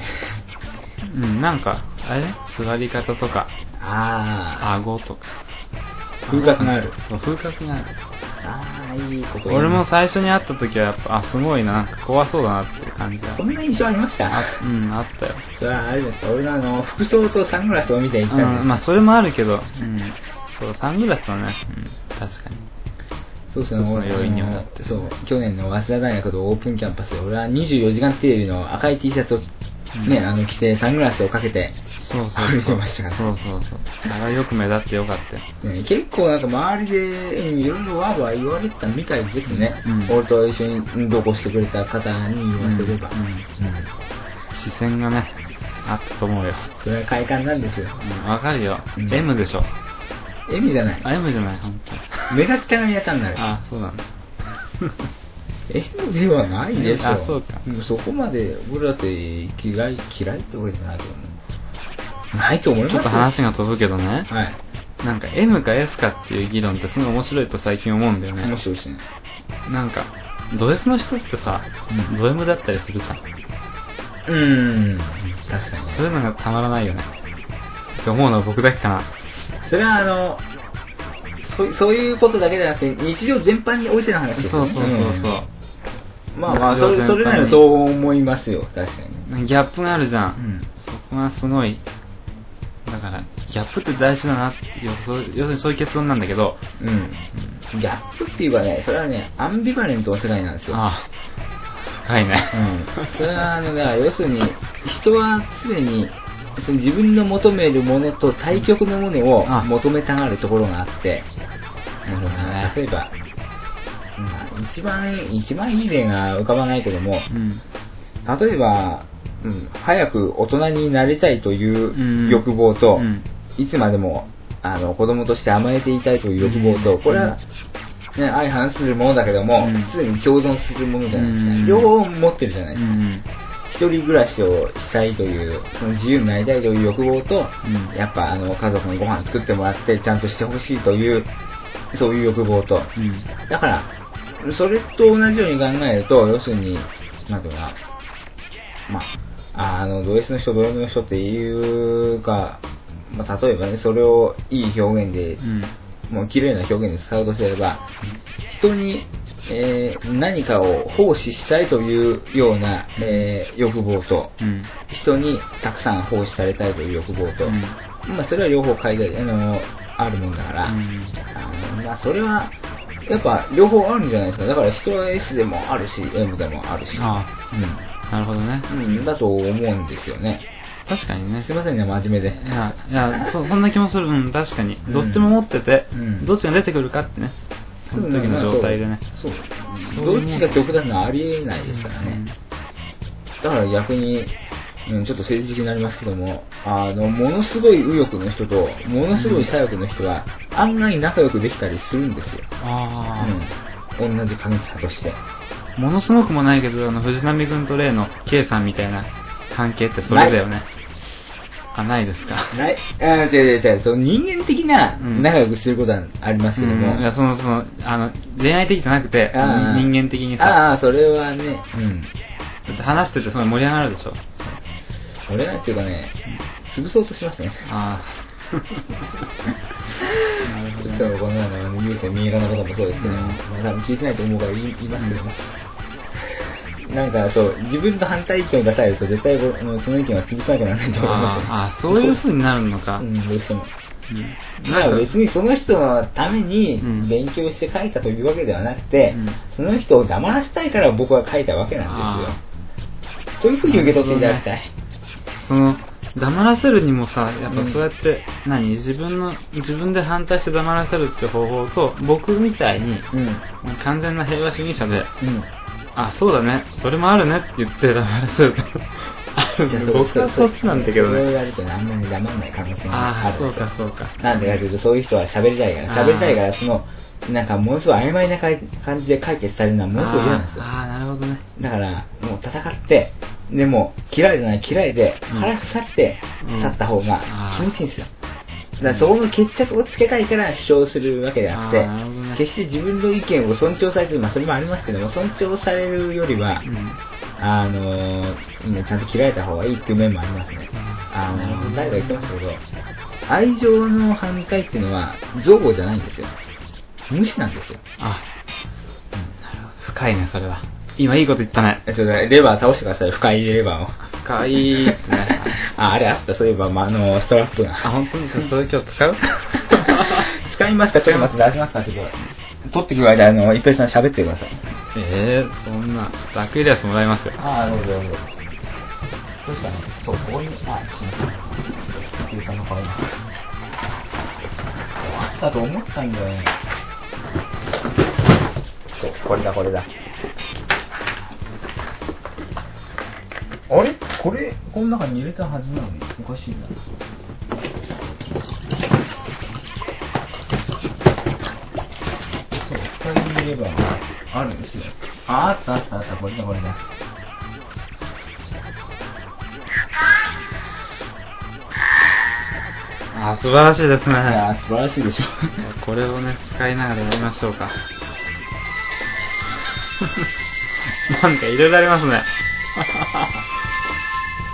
うん、なんか、あれ？ね、座り方とか、あ顎とか。風格がある。そう、風格がある。ー、あー、いいこと言い俺も最初に会った時はやっぱ、あ、すごいな、なんか怖そうだなっていう感じがそ。んな印象ありました？あうん、あったよ。それはあれですか、俺のあの、服装とサングラスを見ていったんです。うん、まあそれもあるけど、うん。そう、サングラスはね、うん、確かに。そうですね、俺要因にもなってるそう、去年の早稲田大学のオープンキャンパスで、俺は24時間テレビの赤い T シャツをね、うんあの、着て、サングラスをかけて、そうそう歩いそう。てましたからそうそうそう。あれはよく目立ってよかった結構なんか周りで、うんいろいろわーわー言われてたみたいですね。うん俺と一緒に同行してくれた方に言わせれば。うんうん視線がね、あったと思うよ。それは快感なんですよ。うん、わかるよ。うん M でしょ。笑みじゃない。あ、M じゃない、本当目立ちたがり屋さんになる。あ、そうなんだ。M ではないでしょ。あそうかんそこまで、俺だって嫌い、嫌いってわけじゃないけども。ないと思いますよちょっと話が飛ぶけどね。はい。なんか M か S かっていう議論ってすごい面白いと最近思うんだよね。面白いですね。なんか、ド S の人ってさ、うんド M だったりするじゃん。うーん。確かに。そういうのがたまらないよね。って思うのは僕だけかな。それはあの、そうそういうことだけじゃなくて、日常全般においての話ですよね。そうそうそうそう。うんまあまあ、それそれならそう思いますよ、確かにね。ギャップがあるじゃん。うんそこがすごい。だから、ギャップって大事だなって、要そう要するにそういう結論なんだけど、うん。ギャップっていうかね、それはね、アンビバレントの世界なんですよ。ああ、深いね。うん。それはあの、だから要するに、人は常に、その自分の求めるものと対極のものをあ。求めたがるところがあって、なるほどね例えば、まあ一番、一番いい例が浮かばないけども、うん。例えば、うん、早く大人になりたいという欲望と、うん。いつまでもあの子供として甘えていたいという欲望と、うん。これは、ね、相反するものだけどもうん、常に共存するものじゃないですか。うん。両方持ってるじゃないうですか。ん。一人暮らしをしたいという、その自由になりたいという欲望と、うんやっぱあの家族にご飯作ってもらってちゃんとしてほしいという、そういう欲望と、うん。だから、それと同じように考えると、要するに、なんていうかな、まあ、あの、ド S の人、ド M の人っていうか、まあ、例えばね、それをいい表現でうん。もう綺麗な表現で使うとすれば、人に、えー何かを奉仕したいというような、えー欲望と、うん。人にたくさん奉仕されたいという欲望と、うんまあそれは両方書いてあのあるもんだから、うんあのまあそれはやっぱ両方あるんじゃないですか。だから人は S でもあるし、M でもあるし。ああ、なるほどね。うん。うん、だと思うんですよね。確かにね。すいませんね、真面目で。いや、いや、そそんな気もする。うん、確かに。どっちも持ってて、うんどっちが出てくるかってね。その時の状態でね。そう。そうどっちが極端なのはありえないですからね。だから逆に、うん、ちょっと政治的になりますけども、あの、ものすごい右翼の人と、ものすごい左翼の人は、案外仲良くできたりするんですよ。あうん。同じ過激派として。あ、ものすごくもないけど、あの、藤波君と例の K さんみたいな関係ってそれだよね。あ、ないですか。ない、あー違う違う違う、その人間的なうん仲良くすることはありますけども、うんいや、その、その、あの、恋愛的じゃなくて、人間的にさ、ああ、それはね、うん。だって話しててすごい盛り上がるでしょ。俺はっていうかね、潰そうとしますね。ああ。なるほちょどね。っとこの前の優先右側のこともそうですけど、うんまあ多分聞いてないと思うから言いますけど、なんかそう、自分と反対意見を出されると絶対その意見は潰さなきゃならないと思いますよ。あーあー、そういう風になるのか。うん、どうしても。うんまあ別にその人のためにうん勉強して書いたというわけではなくて、うんその人を黙らせたいから僕は書いたわけなんですよ。そういうふうに受け取っていただきたい。その、黙らせるにもさ、やっぱうんそうやって、何？自分の、自分で反対して黙らせるって方法と、僕みたいに、うん。完全な平和主義者で、うん。あ、そうだね、それもあるねって言って黙らせると、僕はそっちなんだけどそれをね。やるとね、あんまり黙らない可能性があるんですよか。そうか。なんでかというと、そういう人は喋りたいから、喋りたいから、その、なんかものすごい曖昧な感じで解決されるのはものすごい嫌なんですよ。あーあー、なるほどね。だから、もう戦って、でも、嫌いじゃない嫌いで、うん腹刺さってうん去った方が気持ちいいんですよ。だからそこの決着をつけたいから主張するわけであってあーなるほどね、決して自分の意見を尊重されてる、まあそれもありますけども、尊重されるよりは、うん。あのー、ちゃんと切られた方がいいっていう面もありますね。あなるほどの、誰か言ってましたけど、愛情の反対っていうのは、憎悪じゃないんですよ。無視なんですよ。あ、深いね、それは。今いいこと言ったね。えそれレバー倒してください、深いレバーを。深いですね。あ、あれあった、そういえば、まあ、あの、ストラップが。あ、本当にちょっとそれ今日使う？使いますかちょっと待って、出しますかちょっと。取ってくる間、あの、一平さん喋ってください。ええそんな、ちょっとアクエリアスもらいますよ。ああ、どうぞどうぞ。どうしたのそう、こういう、あ、すいません。一平さんの顔が。あったと思ったんだよね。そう、これだ、これだ。あれ？これ、この中に入れたはずなのに、おかしいな。そう、二人いればあるんですよ。あ、あったあったあった、これだ、これだ。あ、素晴らしいですね。いや、素晴らしいでしょ。これをね、使いながらやりましょうか。なんかいろいろありますね。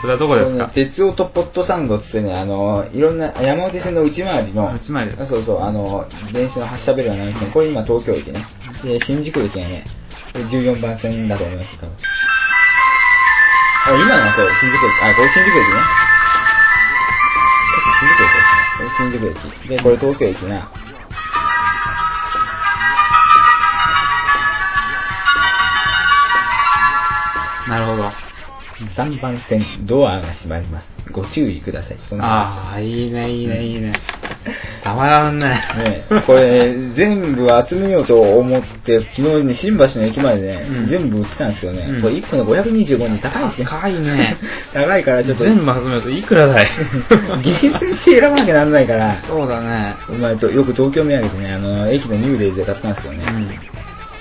それはどこですか？鉄オとポットサンドっつってね、あの、いろんな、山手線の内回りの、内回りそうそう、あの、電車の発車ベルがないですね。これ今東京駅ね。で、新宿駅がね、これ14番線だと思います、多分。あ、今のはそう、新宿駅。あ、これ新宿駅ね。新宿駅ですね。これ新宿駅。で、これ東京駅な。なるほど。3番線、ドアが閉まります。ご注意ください。ああ、いいね、いいね、いいね。たまらんね。ね、これ、全部集めようと思って、昨日ね、新橋の駅までね、うん全部売ってたんですけどね、うんこれ1個の525円で高いですよ。高いね高いからちょっと、全部集めるといくらだい？厳選して選ばなきゃなんないから、そうだね。まあ、とよく東京土産でね、あの、駅の NewDays で買ったんですけどね、うん。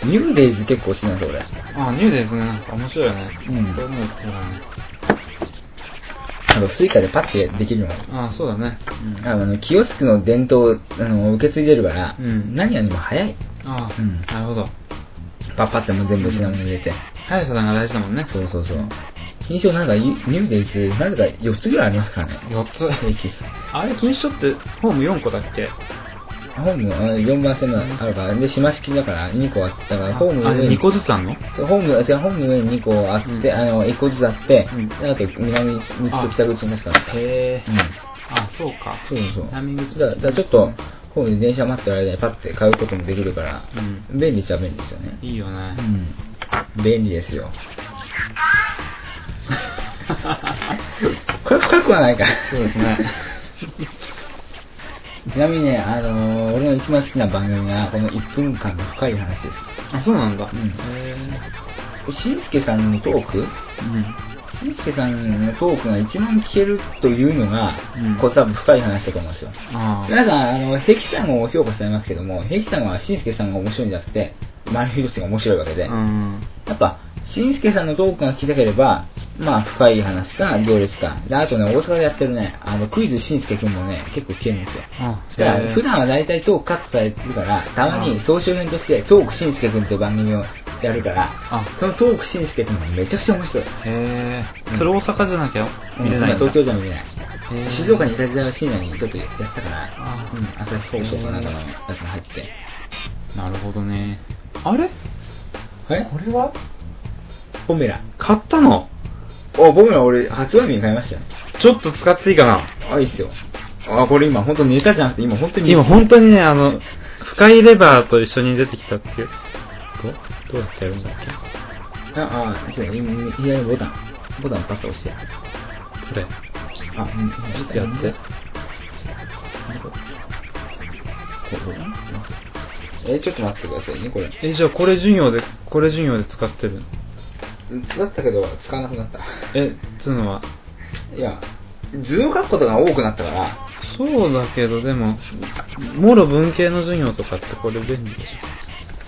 NewDays 結構好きなんですよ、俺。あ、 NewDays ね。面白いよね。うんこういう。あの、 Suica でパッてできるのが。あそうだね。うんあの、キオスクの伝統をあの受け継いでるから、うん何よりも早い。ああ、うんなるほど。パッパってもう全部品物入れて。速さが大事だもんね。そうそうそう。品種なんか、ニューデイズ、なぜか4つぐらいありますからね。4つ。平気あれ、錦糸町ってホーム4個だっけ？ホーム、4番線のあるから、で、島式だから2個あったから、ホームあ、上に2個ずつあんの？ホーム、じゃあホーム上に2個あって、うんあの、1個ずつあって、うんであと南口と北口いますから。へえうん。あ、そうか。そうそう。南口だだちょっと、ホームで電車待ってる間にパッて買うこともできるから、うん。便利っちゃ便利ですよね。いいよねう。ん。便利ですよ。これ深くはないから。そうですね。ちなみにね、あのー俺の一番好きな番組が、この1分間の深い話です。あ、そうなんだ。うんへしんすけさんのトーク？え。うん。しんすけさんのトークが一番聞けるというのが、うんこれ多分深い話だと思うんですよ。あ皆さん、あの、ヘキさんを評価されますけども、ヘキさんはしんすけさんが面白いんじゃなくて、周りの人たちが面白いわけで、うん。やっぱ、しんすけさんのトークが聞きたければ、まあ、深い話か、行列か。で、あとね、大阪でやってるね、あの、クイズしんすけくんもね、結構聞けるんですよ。あ、だから、普段は大体トークカットされてるから、たまに総集編として、トークしんすけくんっていう番組をやるから、あそのトークしんすけくんがめちゃくちゃ面白い。へえうん。それ大阪じゃなきゃうん見れないんだ。今東京じゃ見れない。静岡にいた時代は深夜にちょっとやったからあ、うん、朝日放送かなんかのやつが入って。なるほどね。あれ？え？これは？ポメラ。買ったの？お、ポメラ俺、発売日に買いましたよ。ちょっと使っていいかなあ、いいっすよ。あ、これ今本当ネタじゃなくて、今本当に。今本当にね、あの、深いレバーと一緒に出てきたっていう。どどうやってやるんだっけ？あ、あ、そう、今左のボタン。ボタンパッと押して。これ。あ、うん、ちょっとやって。えちょっと待ってくださいね、これ。え、じゃあこれ授業で、これ授業で使ってる使ったけど、使わなくなった。え、つうのは？いや、図を書くことが多くなったから、そうだけど、でも、もろ文系の授業とかってこれ便利でし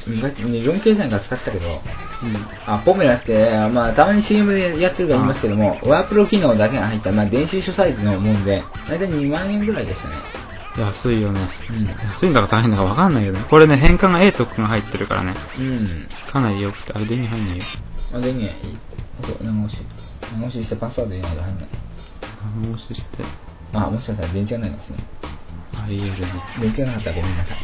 うんだってね4系線が使ったけど、ょ。うん。あ、ポメラって、まあ、たまに CM でやってるから言いますけども、ワープロ機能だけが入った、まあ、電子書サイズのもんで、だいたい2万円ぐらいでしたね。安いよね。うん安いんだか大変だかわかんないよね。これね、変換が A と9が入ってるからね。うん。かなり良くて、あれ電源入んないよ。あ、電源いい。そう、長押し。長押ししてパスワード入れないと入んない。長押しして。あ、もしかしたら電池がないかもしれない。あり得るね。電池がなかったらごめんなさい。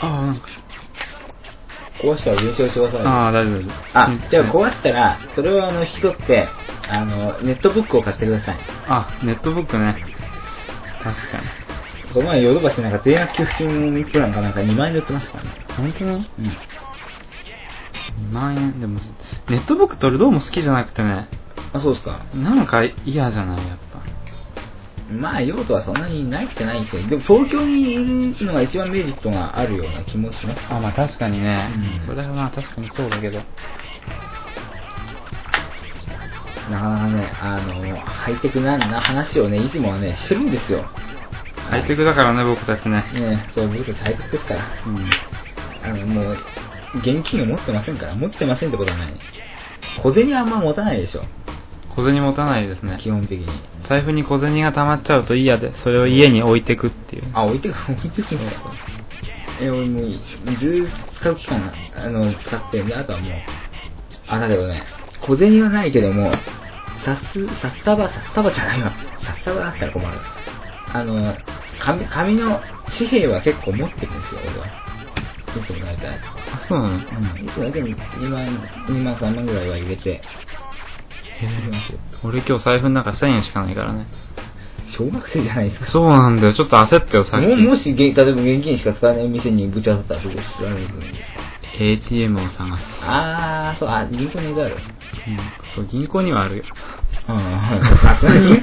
ああ、なんか。壊したら電池をしてください。ああ、大丈夫。あうん、じゃあ壊したら、それをあの、引き取って、あの、ネットブックを買ってください。あ、ネットブックね。確かに。この前、ヨドバシなんか定額給付金プランかなんか2万円で売ってましたからね。本当にうん。2万円でも、ネットブックと俺どうも好きじゃなくてね。あ、そうですか。なんか嫌じゃない、やっぱ。まあ、用途はそんなにないってないけど、でも東京にいるのが一番メリットがあるような気もします。あ、まあ確かにね。うんそれはまあ確かにそうだけど。なかなかね、あの、ハイテクなな話をね、いつもはね、してるんですよ。ハイテクだからね、僕たちね。ね、そう、僕たちハイテクですから。うん。あの、もう、現金を持ってませんから、持ってませんってことはない。小銭はあんま持たないでしょ、小銭持たないですね。基本的に。財布に小銭が溜まっちゃうと嫌で、それを家に置いてくっていう。あ、置いてく、置いてくんですかえ、俺もう、ずーっと使う期間、あの、使って、で、あとはもう、あ、だけどね、小銭はないけども、札、札束、札束じゃないわ。札束だったら困る。あの、紙、紙の紙幣は結構持ってるんですよ、俺は。いつも大体。あ、そうなのうん。いつも大体2万、2万、3万ぐらいは入れて。俺今日財布の中1000円しかないからね。小学生じゃないですか。そうなんだよ。ちょっと焦ったよ、さっき。ももし、げ例えば現金しか使わない店にぶち当たったらどこ知られるんですか ATM を探す。あー、そう、あ、銀行にある。うん。そう、銀行にはあるよ。うん、さすがに。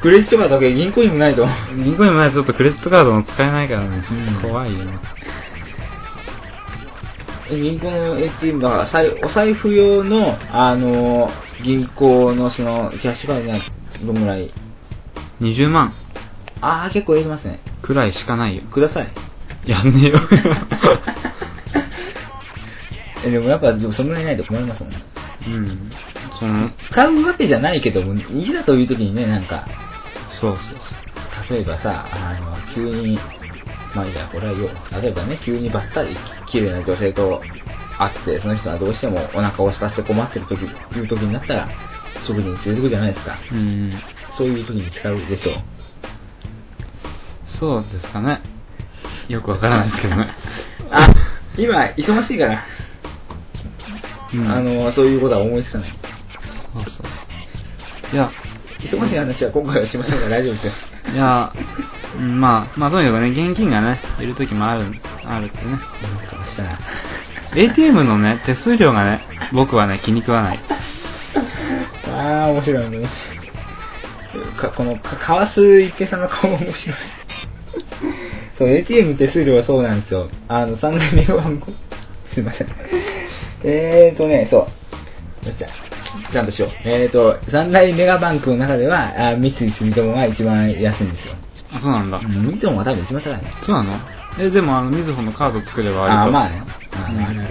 クレジットカードだけ銀行にもないと。銀行にもないとちょっとクレジットカードも使えないからね。うん怖いよね。銀行の ATM だから、お財布用の、あの、銀行のその、キャッシュカードがどんぐらい？20万あー、結構入れてますね。くらいしかないよ。ください。やんねえよ。えでもやっぱ、でもそのぐらいないと困りますもん。うん。その、使うわけじゃないけども、いざという時にね、なんか、そうそうそう。例えばさ、あの、急に、まあいいや、これはよ、例えばね、急にばったり綺麗な女性と会って、その人はどうしてもお腹を空かせて困ってる時、いう時になったら、食事に連れてくじゃないですか。うん。そういう時に使うでしょう。そうですかね。よくわからないですけどね。あ、今、忙しいから、うん、あの、そういうことは思いつかない。そうそうそう。いや、忙しい話は今回はしませんから大丈夫ですよ。いや、うんまあ、まあ、とにかくね、現金がね、いる時もある、あるってね。なんかしたら ATM のね、手数料がね、僕はね、気に食わない。ああ、面白いね。かこの、か、かわす一平さんの顔も面白い。そう、ATM 手数料はそうなんですよ。あの、三大メガバンク。すいません。えーとね、そう。よっしゃ。ちゃんとしよう。えーと、三大メガバンクの中では、あ三井住友が一番安いんですよ。あ、そうなんだ。うん三友は多分一番高いね。そうなの？え、でも、あの、みずほのカード作ればあ。あまあね。あうん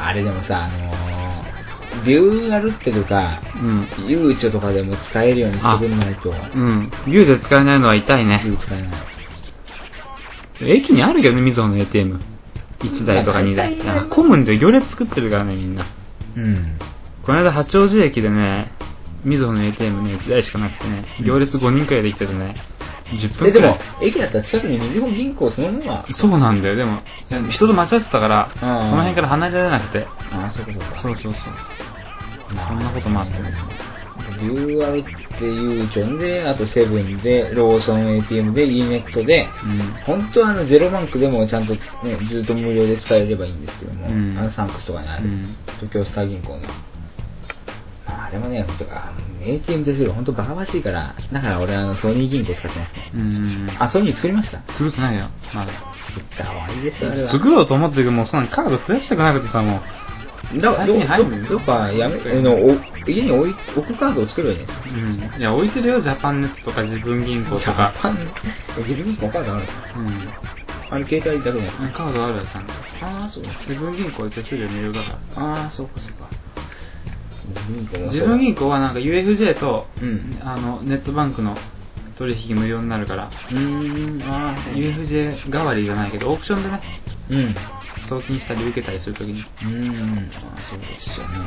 あれでもさ、あのー、デューアルっていうか、うん。ゆうちょとかでも使えるようにしてくれないと、うん。牛で使えないのは痛いね。ゆう使えない。駅にあるけどね、みずほの ATM。1台とか2台。あ混むんで行列作ってるからね、みんな。うん。この間、八王子駅でね、みずほの ATM ね、1台しかなくてね、行列5人くらいできててね、10え、でも分くらい。、駅だったら近くにみずほ銀行そのものは、そうなんだよ、でも、人と待ち合わせてたから、そうんの辺から離れられなくて。ああ、そうかそうか。そうそうそう。そんなこともあってね。デューアルっていうチョンで、あとセブンで、ローソン ATM で、e ネットで、うん。本当はあのゼロバンクでもちゃんとね、ずっと無料で使えればいいんですけども、うんあのサンクスとかにある、うん東京スター銀行の。まあ、あれもね、本当あ ATM 手数料本当バカバカしいから、だから俺あのソニー銀行使ってますね。うん。あ、ソニー作りました？作ってないよ、まだ。作った方がいいですよ、あれは。作ろうと思ってるけど、もうそんなにカード増やしたくなくてさ、もう。だから、どっかやめ、あの、お家に置い置くカードを作ればいいんですよ。うん。いや、置いてるよ、ジャパンネットとか自分銀行とか。ジャパン？自分にもカードあるんですよ。うん。あれ携帯だけじゃないカードあるよ、ちゃんと。ああ、そう自分銀行で手数料無料だから。ああ、そうかそうか。自分銀行はなんか UFJ と、うんあの、ネットバンクの取引無料になるから、うーん、UFJ 代わりじゃないけど、オークションでね、うん。送金したり受けたりするときに。うーん、ああ、そうですよね。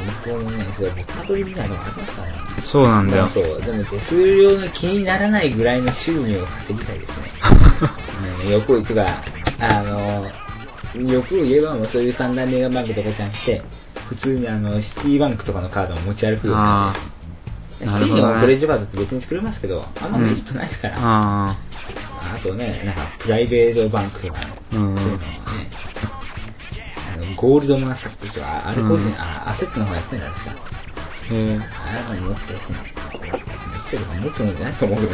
銀行もね、それぼったくりみたいなのがありますからね。そうなんだよ。そう、でも手数料が気にならないぐらいの収入を稼ぎたいですね。うん、欲を言ってから、あの、欲を言えばもうそういう三大メガバンクとかじゃなくて、普通にあの、シティバンクとかのカードを持ち歩くようになあってあ。シティなるほどねのクレジットカードって別に作れますけど、あんまメリットないですから。ああとね、なんか、プライベートバンクとかの、うんそういうのはね、あの、ゴールドマンサックスとか、あれこそ、うんあ、アセットの方がやってるんじゃないですか？あ。へえ。あれは持ってたしね。持って持つもんじゃないと思うけど、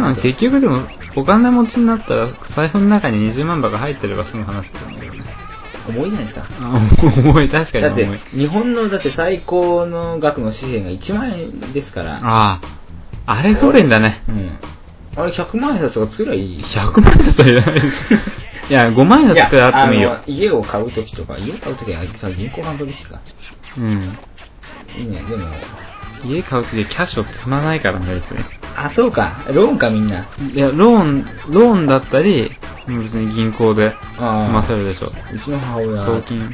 まあ結局でも、お金持ちになったら、財布の中に20万箱入ってれば済む話だよね。重いじゃないですか。あ重い、確かにだって重い。、日本の、だって最高の額の紙幣が1万円ですから。ああ。あれ不便だね。うん。あれ100万円札とか作ればいい。100万円札はいらないでしょ。いや、5万円札くらいあってもいいよ家を買うときとか、家を買うときはさ、銀行買うときか。うん。いいね、でも、家買うときキャッシュを積まないからね、別に。あ、そうか、ローンかみんな。いや、ローン、ローンだったり、別に銀行で済ませるでしょ。うちの母親、送金。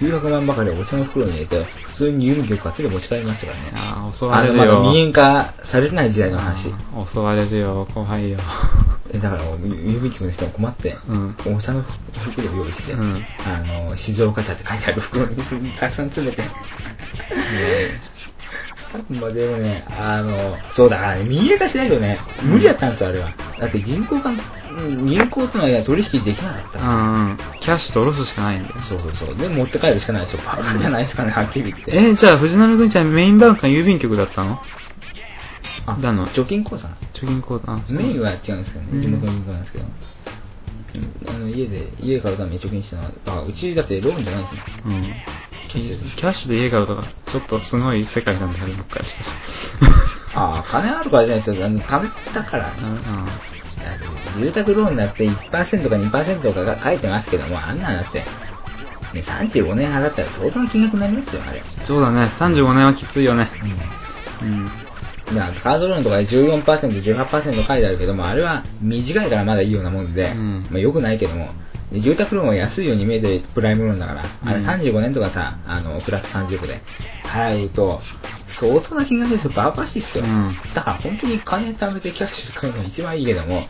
900万ばかりお茶の袋に入れて、普通に郵便局から手で持ち帰りましたからね。ああ、襲われるよ。まだ未円化されてない時代の話。襲われるよ、怖いよ。えだから、郵便局の人が困って、うん。お茶の袋を用意して、うんあの、静岡茶って書いてある袋にたくさん詰めて。まあでもね、あの、そうだからね、民営化しないとね、無理だったんですよ、あれは。だって銀行が、うん銀行との間取引できなかったう。んうん。キャッシュと下ろすしかないんだよ。そうそうそう。で、持って帰るしかないですよ。バカじゃないですかね、はっきり言って。え、じゃあ藤波くんちゃんメインバンクが郵便局だったの？あだの？貯金口座貯金口座。メインは違うんですけどうんね、地元の銀行なんですけど。うんあの家で、家買うために貯金したのは、あ、うちだってローンじゃないですね。うん。キャッシュですキャッシュで家買うとか、ちょっとすごい世界なんだよ、僕からしたら。ああ、金あるからじゃないですよ。あの、貯めたから。うんうん。住宅ローンだって1%か2%とかが書いてますけども、あんなのだって、ね、35年払ったら相当な金額になりますよ、あれ。そうだね、35年はきついよね。うん。うん。カードローンとかで14%、18%書いてあるけども、あれは短いからまだいいようなもんで、うんまあ良くないけども、で住宅ローンは安いように見えてるプライムローンだから、あれうん35年とかさ、あの、プラス30で払うと、相当な金額ですよ。バカバカしいっすよ。うんだから本当に金貯めてキャッシュで買うのが一番いいけども、よ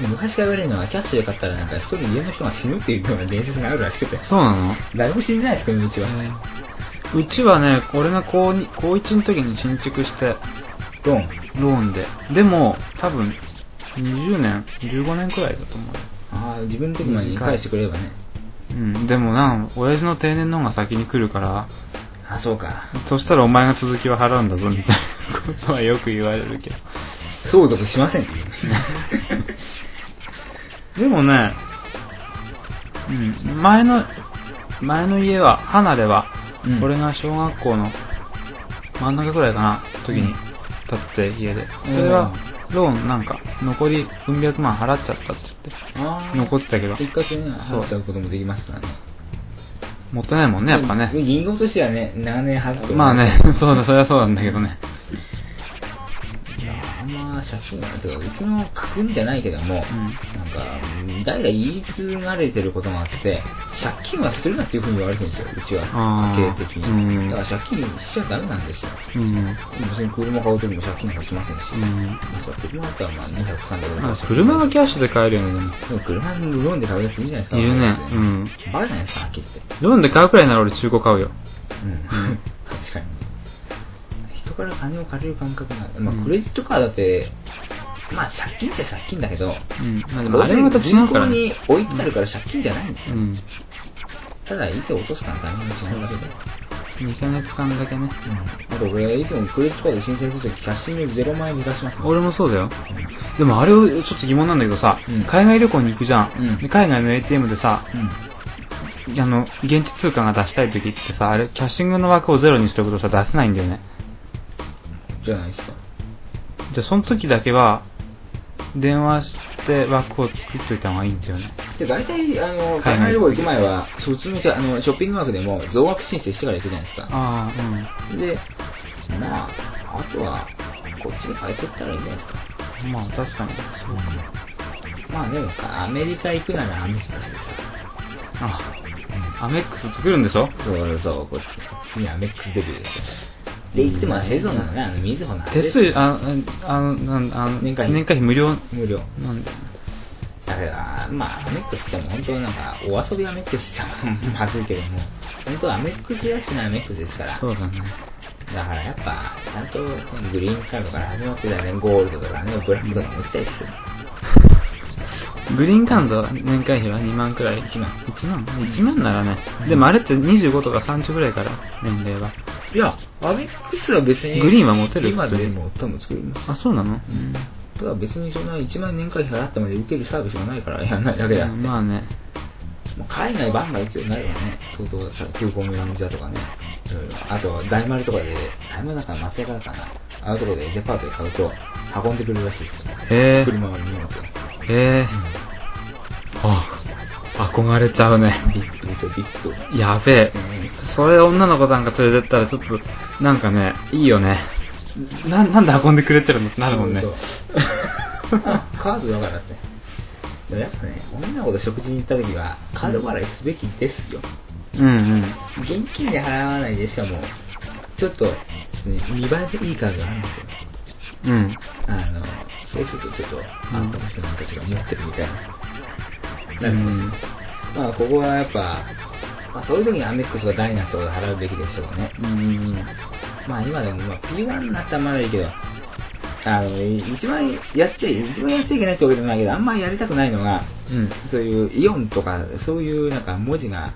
く昔から言われるのは、キャッシュで買ったらなんか一人家の人が死ぬっていうような伝説があるらしくて。そうなの？誰も死んでないですけど、うちは。うちはね、俺が高2高1の時に新築して、ドン。ローンで。でも、多分、20年、15年くらいだと思う。ああ、自分の時に返してくれればね。うん、でもな、親父の定年の方が先に来るから、あ、そうか。そしたらお前が続きは払うんだぞ、みたいなことはよく言われるけど。相続しません。でもね、うん、前の、前の家は、離れは、うん俺が小学校の真ん中くらいかな、時に建って家で。それは、ローンなんか、残りうん百万払っちゃったって言って、残ってたけど一括でね、そう払っちゃうこともできますからね。もったいないもんね、やっぱね。銀行としてはね、長年払ってまあね、そうだ、そりゃそうなんだけどね。いやあんま借金は、てかうちの家訓じゃないけども、なんか、誰が言い継がれてることがあって、借金はするなっていうふうに言われてるんですよ、うちは。家計的に。うんだから借金しちゃダメなんですよ。うん。別に車買うときも借金はしませんし。うんまあそう車だったらまあ200、300まあ車はキャッシュで買えるよね、でも。車のローンで買うやついるじゃないですか。いるねうんバカじゃないですか、はっきり言って。ローンで買うくらいなら俺中古買うよ。うんうん 確かに。人から金を借りる感覚が、まあうんクレジットカードって、まあ借金っちゃ借金だけど、うん。まあでもあれはまた違うかに置いてあるから借金じゃないんですよ。うん。ただ、いつ落とすかのタイミングが違うだけで。2ヶ月間だけね。あと俺、いつもクレジットカード申請するとき、キャッシング0万円で出します、俺もそうだよ。でもあれをちょっと疑問なんだけどさ、うん海外旅行に行くじゃん。うんで海外の ATM でさ、うん。あの、現地通貨が出したい時ってさ、あれ、キャッシングの枠をゼロにしておくとさ、出せないんだよね。じゃないですか。で、その時だけは、電話して枠を作っといた方がいいんですよね。で、大体、あの、海外旅行行く前は、そっちのあのショッピング枠でも増額申請してから行くじゃないですか。ああ、で、まあ、あとは、こっちに変えてったらいいんじゃないですか。うん。まあ、確かに。そうか。まあでも、アメリカ行くならアメリカですよ。あ、アメックス作るんでしょ？そうそう、こっち。次アメックスデビューですよ。で、行ってもセゾンのね、あの、水穂の手数料、あ、ああの、あの年会費年会費無料無料。なんだよね。だから、まあ、アメックスっても本当なんか、お遊びアメックスじゃまずいけども、本当アメックスらしくないアメックスですから。そうだね。だからやっぱ、ちゃんとグリーンカードから始まってたね、ゴールドとかね、ブラックとか持ちたいですよ。グリーンカード年会費は2万くらい1万。1万 ?1 万ならね。でもあれって25とか30ぐらいから、年齢は。いや、アメックスは別に、グリーンは持てる今でも多分作ります。あ、そうなの？うん。ただ別にそんな1万年会費払ってまで受けるサービスがないからやらないだけだって。まあね。もう海外バンバン行くようになるわね。相当さ、空港のじゃとかね。あと、大丸とかで、大丸だから松屋だからな。あのところでデパートで買うと、運んでくれるらしいですよ。へえ。車の荷物を。へえ。あ、憧れちゃうね。ビッグですよ、ビッグ。やべえうん。それ女の子なんか連れてったらちょっと、なんかね、いいよね。な、なんで運んでくれてるのってなるもんねそう。そうあカードだからって。でもやっぱね、女の子と食事に行った時は、カード払いすべきですよ。うんうん。現金で払わないで、しかも、ちょっと、ね、見栄えでいいカードがあるんですよ。うん。あの、そうするとちょっと、あ、うんこの人なんか違う持ってるみたいな。うなるほどん。まあ、ここはやっぱ、まあ、そういう時にアメックスはダイナスとかで払うべきでしょうね。うん。まあ、今でも、まあ、P1 になったらまだいいけど、あの、一番やっちゃい、一番やっちゃいけないってわけじゃないけど、あんまりやりたくないのが、うん。そういうイオンとか、そういうなんか文字が。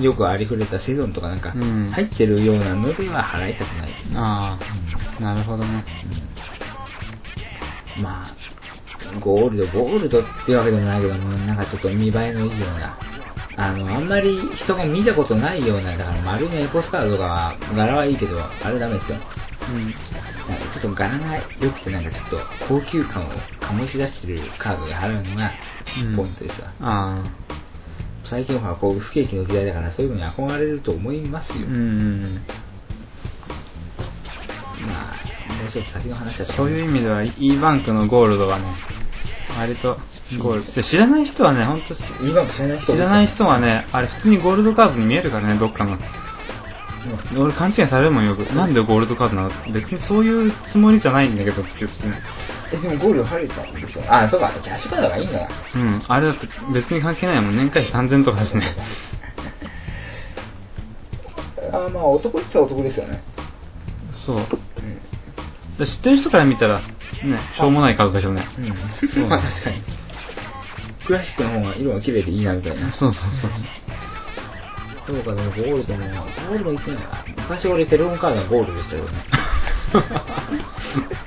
よくありふれたセゾンとかなんかうん入ってるようなのでは払いたくない。ああ。なるほどね。うんまあ、ゴールド、ゴールドってわけでもないけども、なんかちょっと見栄えのいいような、あの、あんまり人が見たことないような、だから丸のエポスカードとかは柄はいいけど、あれダメですよ。うん。なんかちょっと柄が良くてなんかちょっと高級感を醸し出してるカードで払うのがうんポイントですわ。ああ。最近はこう不景気の時代だからそういうのに憧れると思いますよ。うんうん。まあ、もうちょっと先の話だとそういう意味では、E バンクのゴールドはね、割とゴールド。知らない人はね、本当今も知らない人知らない人はね、あれ普通にゴールドカードに見えるからね、どっかの。俺勘違いされるもんよく。なんでゴールドカードなの？別にそういうつもりじゃないんだけどって言ってね。え、でもゴールド入れたんでしょ？あ、そうか、キャッシュカードがいいんだな。うん。あれだって別に関係ないもん。年会費3000とかだしね。あまあ男っちゃ男ですよね。そう。うん。で知ってる人から見たら、ね、しょうもない数だけどね。うん。そう まあ確かに。クラシックの方が色が綺麗でいいなみたいな。そうそうそう。そうか、でもゴールドも、ゴールドいつも昔俺テレホンカードがゴールドでしたよね。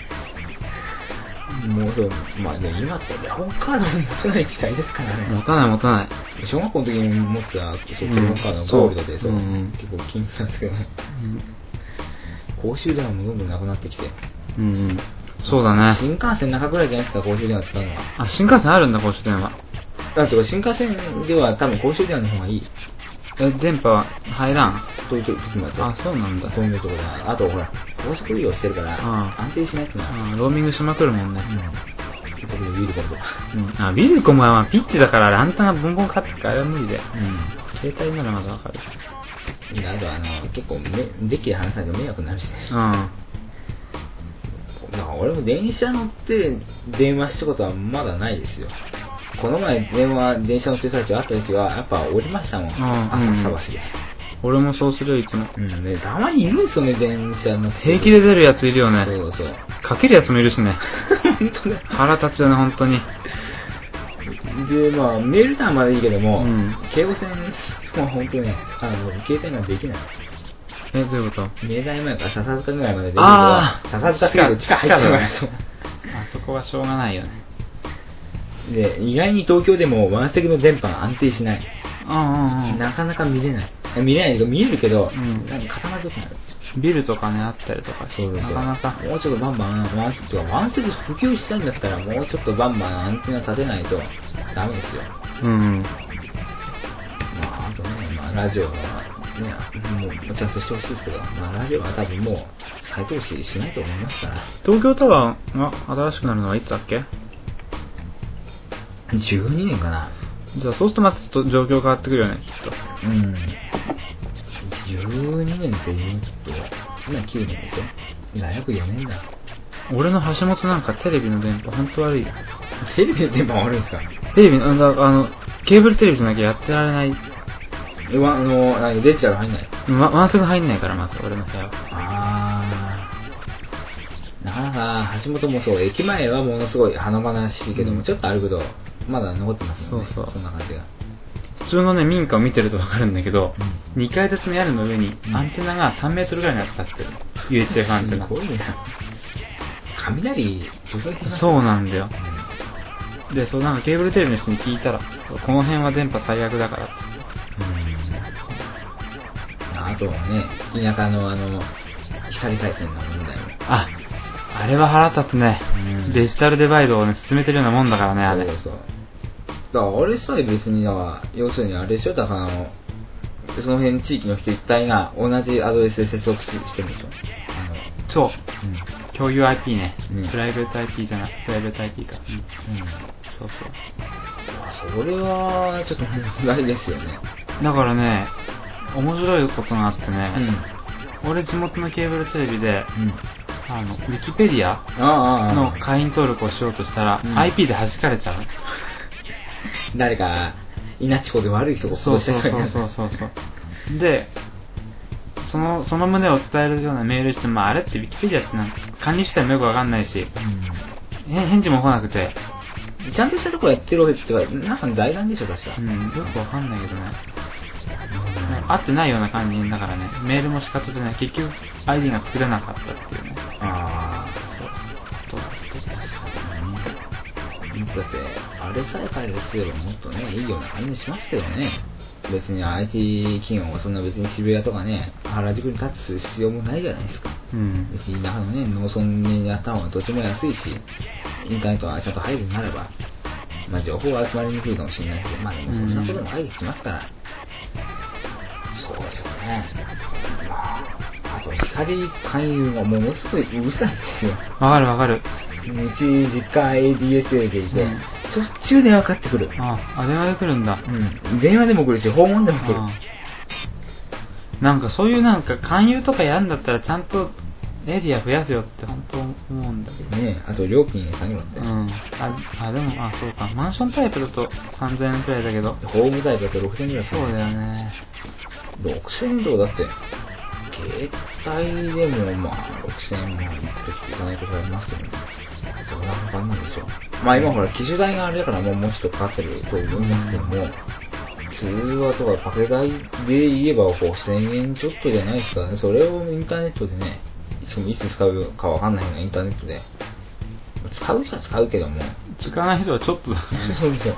もうそう、まあでも今ってテレホンカードも持たない時代ですからね。持たない持たない。小学校の時に持ってたそうテレホンカードがゴールドで、そう、うんうん結構気になったんですけどね。公衆電話もどんどんなくなってきて。うんうん。そうだね。新幹線の中ぐらいじゃないですか、公衆電話使うのは。あ、新幹線あるんだ、公衆電話。だって新幹線では多分公衆電話の方がいい。え、電波は入らん？という時もあって。あ、そうなんだ。そういうところで。あとほら、高速利用してるから、安定しないってのは。あローミングしまくるもんね。うん。特にウィルコムとか。うん。あ、ビルコムはまあピッチだからランタンがボンボンかかってるから無理で。う携帯ならまだわかる。ん。あとあの、結構め、デッキで話さないと迷惑になるしね。うん。俺も電車乗って電話したことはまだないですよ。この前電話、電車乗ってる最中会った時は、やっぱ降りましたもん。ん浅草橋で。俺もそうするよ、いつも。うんね、たまにいるんですよね、電車乗って。平気で出るやついるよね。そうそう。かけるやつもいるしね。本当ね。腹立つよね、本当に。で、まあ、メールならまだいいけども、うん京王線は本当ね、あの、携帯ができない。え、どういうこと？明大前から笹塚ぐらいまで出てるけどあー笹塚って地下入っちゃうから、あそこはしょうがないよね。で、意外に東京でもワンセグの電波が安定しない。うんうんうん。なかなか見れない。見れないけど、見えるけど、うんなんか固まるとこある。ビルとかね、あったりとかして、なかなか。もうちょっとバンバン、ワンセグ、ワンセグ普及したいんだったら、もうちょっとバンバンアンテナ立てないとダメですよ。うんうん。まあ、あとね、まあ、ラジオは、ね、もうちゃんとしてほしいですけど、まあ、ラジオは多分もう再投資しないと思いますから。東京タワーが新しくなるのはいつだっけ？12年かな。じゃあそうするとまたちょっと状況変わってくるよね、きっと。うん。12年って言うと、今9年でしょ大学4年だ。俺の橋本なんかテレビの電波ほんと悪いよ。テレビの電波悪いんですか？テレビ、あの、あのケーブルテレビじゃなきゃやってられない。え、わあの、何デジタル入んない？ま、ワンセグ入んないから、まず、俺の部屋は。あー。なかなか、橋本もそう、駅前はものすごい華々しいけども、うんちょっと歩くと、まだ残ってますね。そうそうそんな感じが。普通のね、民家を見てるとわかるんだけど、う2階建ての屋根の上にうんアンテナが3メートルぐらいのやつ立ってる。UHF アンテナす。ごいね。雷、そうなんだよう。んで、そうなんかケーブルテレビの人に聞いたら、この辺は電波最悪だからって。あとはね、田舎のあの、光回線の問題も。あ、あれは腹立つね。うんデジタルデバイドをね、進めてるようなもんだからね、あれ。そうそう。だからあれさえ別にだから、要するにあれでしょ？だからあの、その辺地域の人一体が同じアドレスで接続ししてるんでしょ？そう。あの、共有 IP ね。うんプライベート IP じゃなくプライベート IP か。うん。うん。うん。そうそう。それは、ちょっと問題ですよね。だからね、面白いことがあってうね、ん。俺地元のケーブルテレビで、うん。あの、ウィキペディア。の会員登録をしようとしたら、うん IP で弾かれちゃう。誰か、稲地子で悪い人がそうそうそう殺した人そうそうそう。で、その、その旨を伝えるようなメールしても、まあ、あれってウィキペディアってなんか管理してもよくわかんないし、へ返事も来なくて、うん。ちゃんとしたとこやってるわけってか、なんか財団でしょ、確か。うん、よくわかんないけどね。合ってないような感じだからね、メールも仕方でね、結局 ID が作れなかったっていうね。ああ。そう。あれさえ彼がすればもっとね、いいような感じもしますけどね。別に IT 企業はそんな別に渋谷とかね、原宿に立つ必要もないじゃないですか。うん。別に田舎のね、農村にやった方がとても安いし、インターネットがちゃんと入るならば、まあ情報が集まりにくいかもしれないけど、まあでもそんなことも解決しますから。そうですよね。まあ、あと光勧誘がものすごいうるさいんですよ。わかるわかる。うち実家 ADSL でいて、うんそっちを電話かかってくる。あ、あ、電話で来るんだ。うん。電話でも来るし、訪問でも来る。あなんかそういうなんか勧誘とかやるんだったらちゃんとエリア増やすよって本当思うんだけど。ねあと料金下げろって。うん。あ、あ、でも、あ、そうか。マンションタイプだと3000円くらいだけど。ホームタイプだと6000円ぐらいそうだよね。6000円とかだって、携帯でもまあ6000円もいかないことありますけどね。そんなかかんないでしょ。まあ今ほら、機種代があれだからもうもうちょっとかかってると思いますけども、通話とかパケ代で言えば5000円ちょっとじゃないですからね。それをインターネットでね、しかもいつ使うかわかんないようなインターネットで、使う人は使うけども、使わない人はちょっとだね。そうですよ。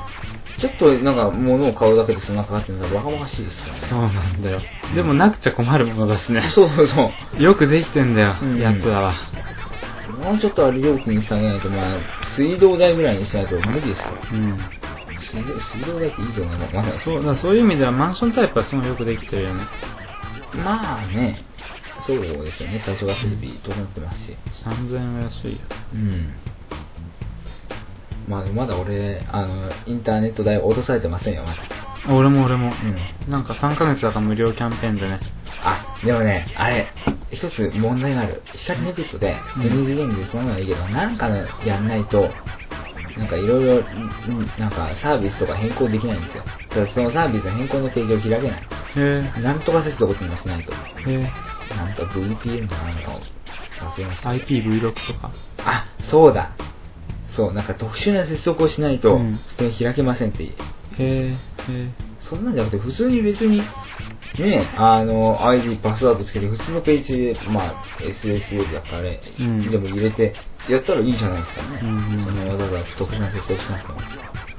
ちょっとなんか物を買うだけでそんなかかってるのはバカバカしいですからね。そうなんだよ。でもなくちゃ困るものだしね。そうそうそう。よくできてんだよ、うんやつらは。もうちょっとあれ料金下げないと、まあ、水道代ぐらいにしないと無理ですから。うん。水道水道代っていいと思うな。まだそう、だそういう意味ではマンションタイプはすごいよくできてるよね。まあね、そうですよね。最初が設備整ってますし。3000円は安いよ。うん。まあ、まだ俺、あの、インターネット代落とされてませんよ、まだ。俺も俺も。うん。なんか3ヶ月だから無料キャンペーンでね。あ、でもね、あれ、一つ問題がある。光ネクストで、うん N 次元でそんなのはいいけど、なんかのやんないと、なんかいろいろ、うんなんかサービスとか変更できないんですよ。だからそのサービスの変更のページを開けない。へなんとか接続にもしないと。え。へなんか VPN とかなんかを忘れました。え。IPv6 とか。あ、そうだ。そう、なんか特殊な接続をしないとうん、それ開けませんって。へえ。へそんなんじゃなくて、普通に別に、ね、あの、ID、パスワードつけて、普通のページで、まあ、SSL だからあれ、うんでも入れて、やったらいいじゃないですかね。うんうんそのわざわざ特殊な接続しなくても。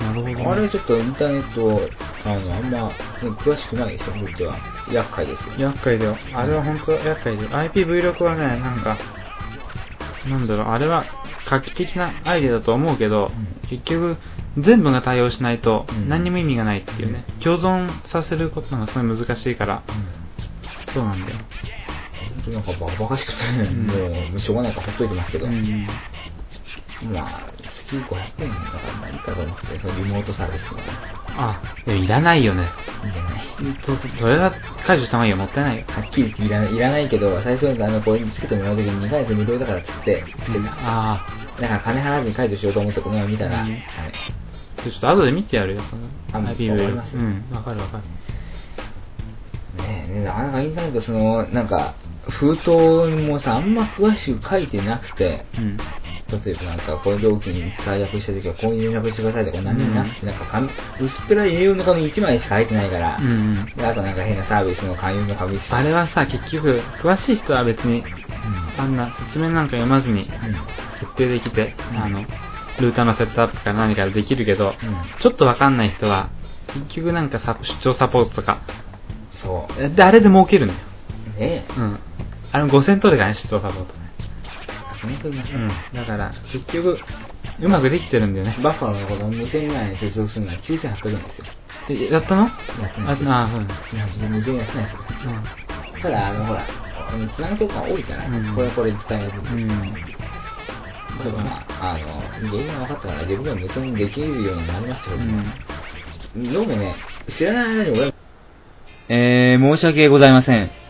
え。なるほど、ね。あれちょっとインターネット、あの、あんま、ね詳しくない人にとっては、厄介ですよ。厄介だよ。あれは本当厄介だよ。IPv6 はね、なんか、なんだろう、あれは画期的なアイデアだと思うけど、うん結局、全部が対応しないとうん。何にも意味がないっていうね、共存させることがすごい難しいから、うんそうなんだよ。本当になんかバカバカしくて、ん。もう、しょうがないからほっといてますけど、うん。まあ、月500円だからまあいいかと思って、リモートサービスとかね、あ、でもいらないよね。いいんじゃないとそれは解除した方がいいよ、もったいないよ。はっきり言っていらないいらないけど、最初にあの、これにつけてもらうときに2ヶ月無料だからっつって、つけた。あだから金払わずに解除しようと思ってこの前見たら、うんはい。あ、ちょっと後で見てやるよ、そのあわかり IPv6 ますうん、わかるわかる。ねえ、ねなかなかインターネットその、なんか、封筒もさ、あんま詳しく書いてなくて、うん。例えばなんか、この料金解約したときはこういう連絡してくださいとか何にもなくて、なんか紙、薄っぺらい A4 の紙1枚しか入ってないから、うんうん。であとなんか変なサービスの勧誘の紙。あれはさ、結局、詳しい人は別に、うん、あんな説明なんか読まずに、設定できて、うんあの、ルーターのセットアップから何からできるけど、うんちょっとわかんない人は、結局なんかサ出張サポートとか、そう。で、あれで儲けるのよ。ねえ。うん。あれも5000取るからね、出張サポートね。本当にねうん。だから、結局、うまくできてるんだよね。バッファローのこと2000ぐらいに接続するのは9800円ですよ。えやったの？やってないですよ。あ、あ、そうだね。いや、自分2000やってないですよ。ただ、あの、ほら、あの、基盤曲が多いから、うんこれはこれ使える。うん。うん。でもまあ、あの、原因が分かったから自分が無線できるようになりましたけど、うん。どうもね、知らない間に俺えー、申し訳ございません。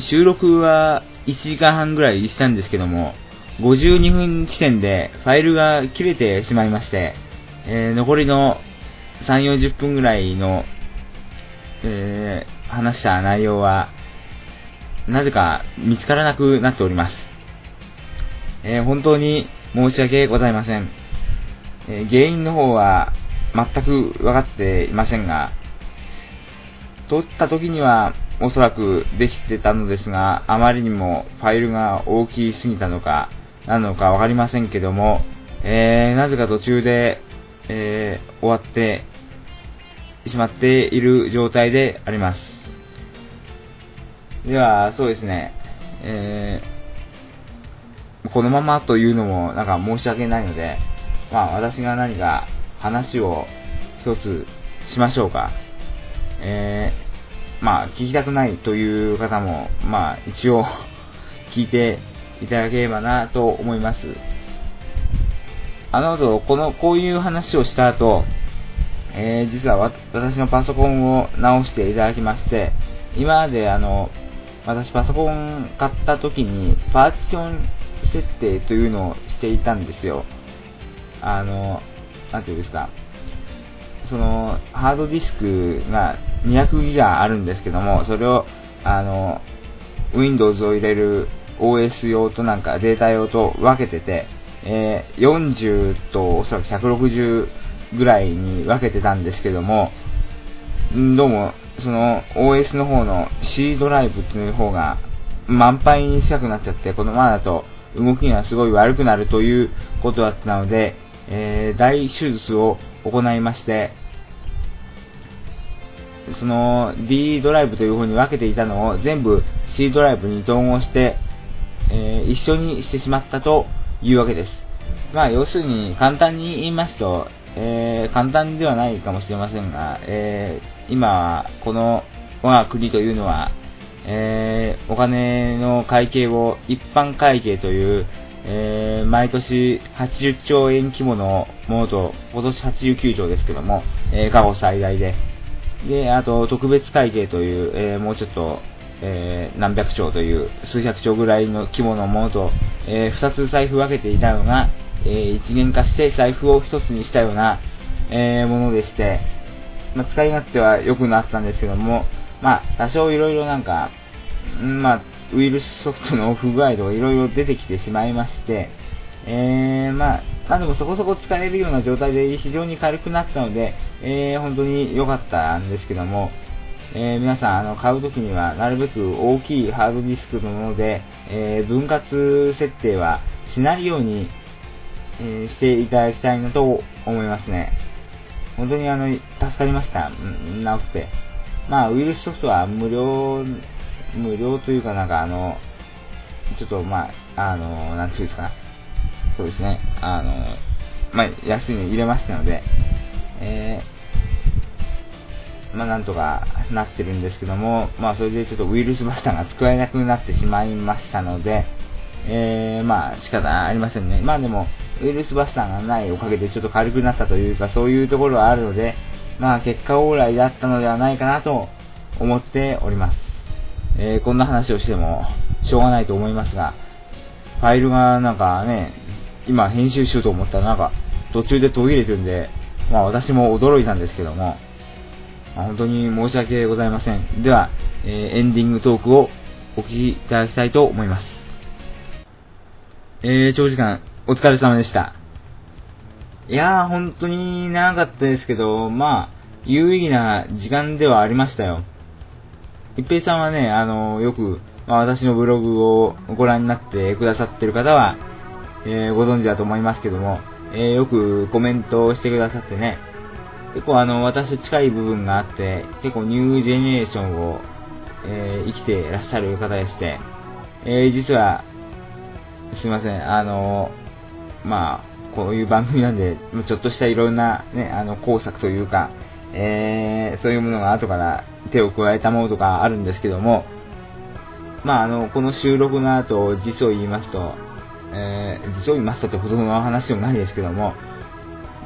収録は1時間半ぐらいしたんですけども、52分時点でファイルが切れてしまいまして、えー残りの3、40分ぐらいの、えー話した内容は、なぜか見つからなくなっております。えー本当に申し訳ございません。え原因の方は全く分かっていませんが、撮った時にはおそらくできてたのですが、あまりにもファイルが大きすぎたのか、なのか分かりませんけども、えーなぜか途中で、えー終わってしまっている状態であります。では、そうですね、えーこのままというのもなんか申し訳ないので、まあ私が何か話を一つしましょうか。えー、まあ聞きたくないという方も、まあ一応 聞いていただければなと思います。あの後、この、こういう話をした後、えー、実は私のパソコンを直していただきまして、今まであの、私パソコン買った時にパーティション設定というのをしていたんですよ。あの、なんていうんですか。その、ハードディスクが200ギガあるんですけども、それを、あの、Windows を入れる OS 用となんかデータ用と分けてて、えー、40とおそらく160ぐらいに分けてたんですけども、どうも、その OS の方の C ドライブっていう方が満杯に近くなっちゃって、このままだと動きがすごい悪くなるということだったので、えー、大手術を行いまして、その D ドライブという風に分けていたのを全部 C ドライブに統合して、えー、一緒にしてしまったというわけです。まあ、要するに簡単に言いますと、えー、簡単ではないかもしれませんが、えー、今はこの我が国というのは、えー、お金の会計を一般会計という、えー、毎年80兆円規模のものと、今年89兆ですけども、えー、過去最大で、で、あと特別会計という、えー、もうちょっと、えー、何百兆という数百兆ぐらいの規模のものと、えー、2つ財布分けていたのが、え一元化して財布を1つにしたような、えものでして、まあ、使い勝手は良くなったんですけども、まあ、多少いろいろなんか、んまあ、ウイルスソフトの不具合とかいろいろ出てきてしまいまして、えー、まあ、まあでもそこそこ使えるような状態で非常に軽くなったので、えー、本当に良かったんですけども、えー、皆さん、あの、買うときには、なるべく大きいハードディスクのもので、えー、分割設定はしないように、え、していただきたいなと思いますね。本当にあの、助かりました。直って。まあ、ウイルスソフトは無料、無料というかなんかあの、ちょっとまあ、あの、なんていうんですか。そうですね。あの、まあ、安いの入れましたので、えー、まあ、なんとかなってるんですけども、まあ、それでちょっとウイルスバスターが使えなくなってしまいましたので、えー、まあ、仕方ありませんね。まあでも、ウイルスバスターがないおかげでちょっと軽くなったというか、そういうところはあるので、まあ、結果オーライだったのではないかなと思っております。えー、こんな話をしても、しょうがないと思いますが、ファイルがなんかね、今編集しようと思ったらなんか途中で途切れてるんで、まあ私も驚いたんですけども、まあ、本当に申し訳ございません。では、えー、エンディングトークをお聞きいただきたいと思います。えー、長時間お疲れ様でした。いやー、本当に長かったですけど、まあ、有意義な時間ではありましたよ。一平さんはね、あの、よく、まあ、私のブログをご覧になってくださってる方は、えー、ご存知だと思いますけども、えー、よくコメントをしてくださってね、結構あの、私近い部分があって、結構ニュージェネレーションを、えー、生きていらっしゃる方でして、え実は、すいません、あの、まあ、こういう番組なんで、ちょっとしたいろんなね、あの、工作というか、えそういうものが後から手を加えたものとかあるんですけども、まあ、あの、この収録の後、実を言いますと、えー、実を言いますとってほどの話でもないですけども、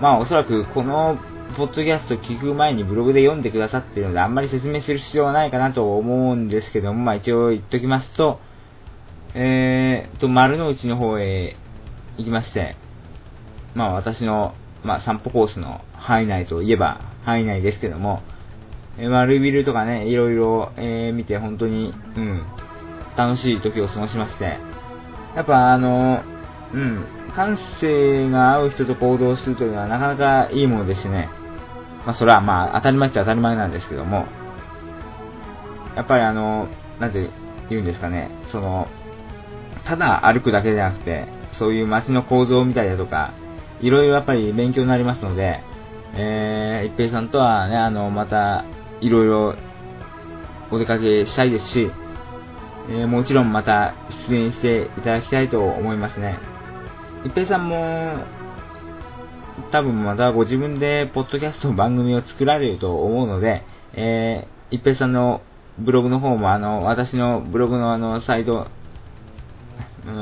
まあおそらくこのポッドキャスト聞く前にブログで読んでくださっているので、あんまり説明する必要はないかなと思うんですけども、まあ一応言っときますと、えーと、丸の内の方へ行きまして、まあ私の、まあ散歩コースの範囲内といえば範囲内ですけども、えー、丸ビルとかね、いろいろ、えー、見て本当に、うん、楽しい時を過ごしまして、やっぱあの、うん、感性が合う人と行動するというのはなかなかいいものですね。まあそれはまあ当たり前っちゃ当たり前なんですけども、やっぱりあの、なんて言うんですかね、その、ただ歩くだけじゃなくて、そういう街の構造を見たりだとか、いろいろやっぱり勉強になりますので、えー、一平さんとはね、あの、また、いろいろお出かけしたいですし、えー、もちろんまた出演していただきたいと思いますね。一平さんも、多分またご自分でポッドキャストの番組を作られると思うので、えー、一平さんのブログの方もあの、私のブログのあの、サイド、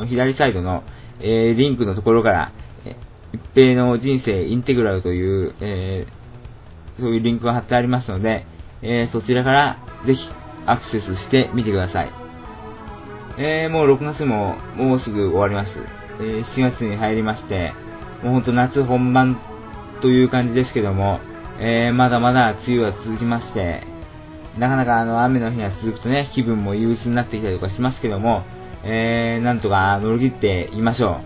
左サイドの、えー、リンクのところから、え一平の人生インテグラルという、えー、そういうリンクが貼ってありますので、えー、そちらからぜひアクセスしてみてください。えー、もう6月ももうすぐ終わります。えー、7月に入りまして、もうほんと夏本番という感じですけども、えー、まだまだ梅雨は続きまして、なかなかあの雨の日が続くとね、気分も憂鬱になってきたりとかしますけども、えー、なんとか乗り切っていましょ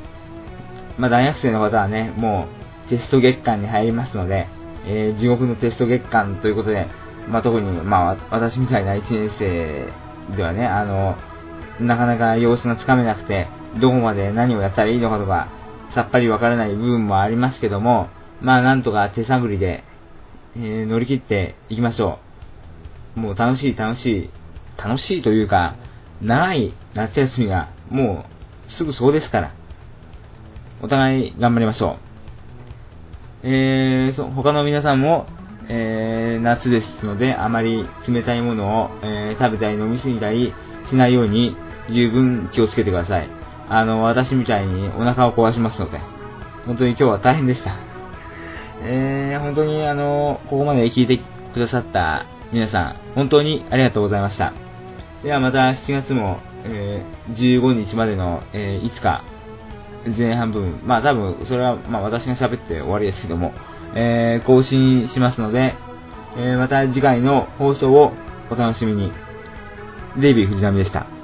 う。まあ大学生の方はね、もうテスト月間に入りますので、えー、地獄のテスト月間ということで、まあ特に、まあ私みたいな1年生ではね、あの、なかなか様子がつかめなくて、どこまで何をやったらいいのかとか、さっぱりわからない部分もありますけども、まあなんとか手探りで、えー、乗り切っていきましょう。もう楽しい楽しい、楽しいというか、長い夏休みがもうすぐそうですから、お互い頑張りましょう。えー、そ他の皆さんも、えー、夏ですので、あまり冷たいものを、えー、食べたり飲みすぎたりしないように十分気をつけてください。あの、私みたいにお腹を壊しますので、本当に今日は大変でした。えー、本当にあの、ここまで聞いてくださった皆さん、本当にありがとうございました。ではまた7月も、えー、15日までの、えー、いつか、前半分、まあ多分、それは、まあ私が喋って終わりですけども、えー、更新しますので、えー、また次回の放送をお楽しみに。デイビー藤波でした。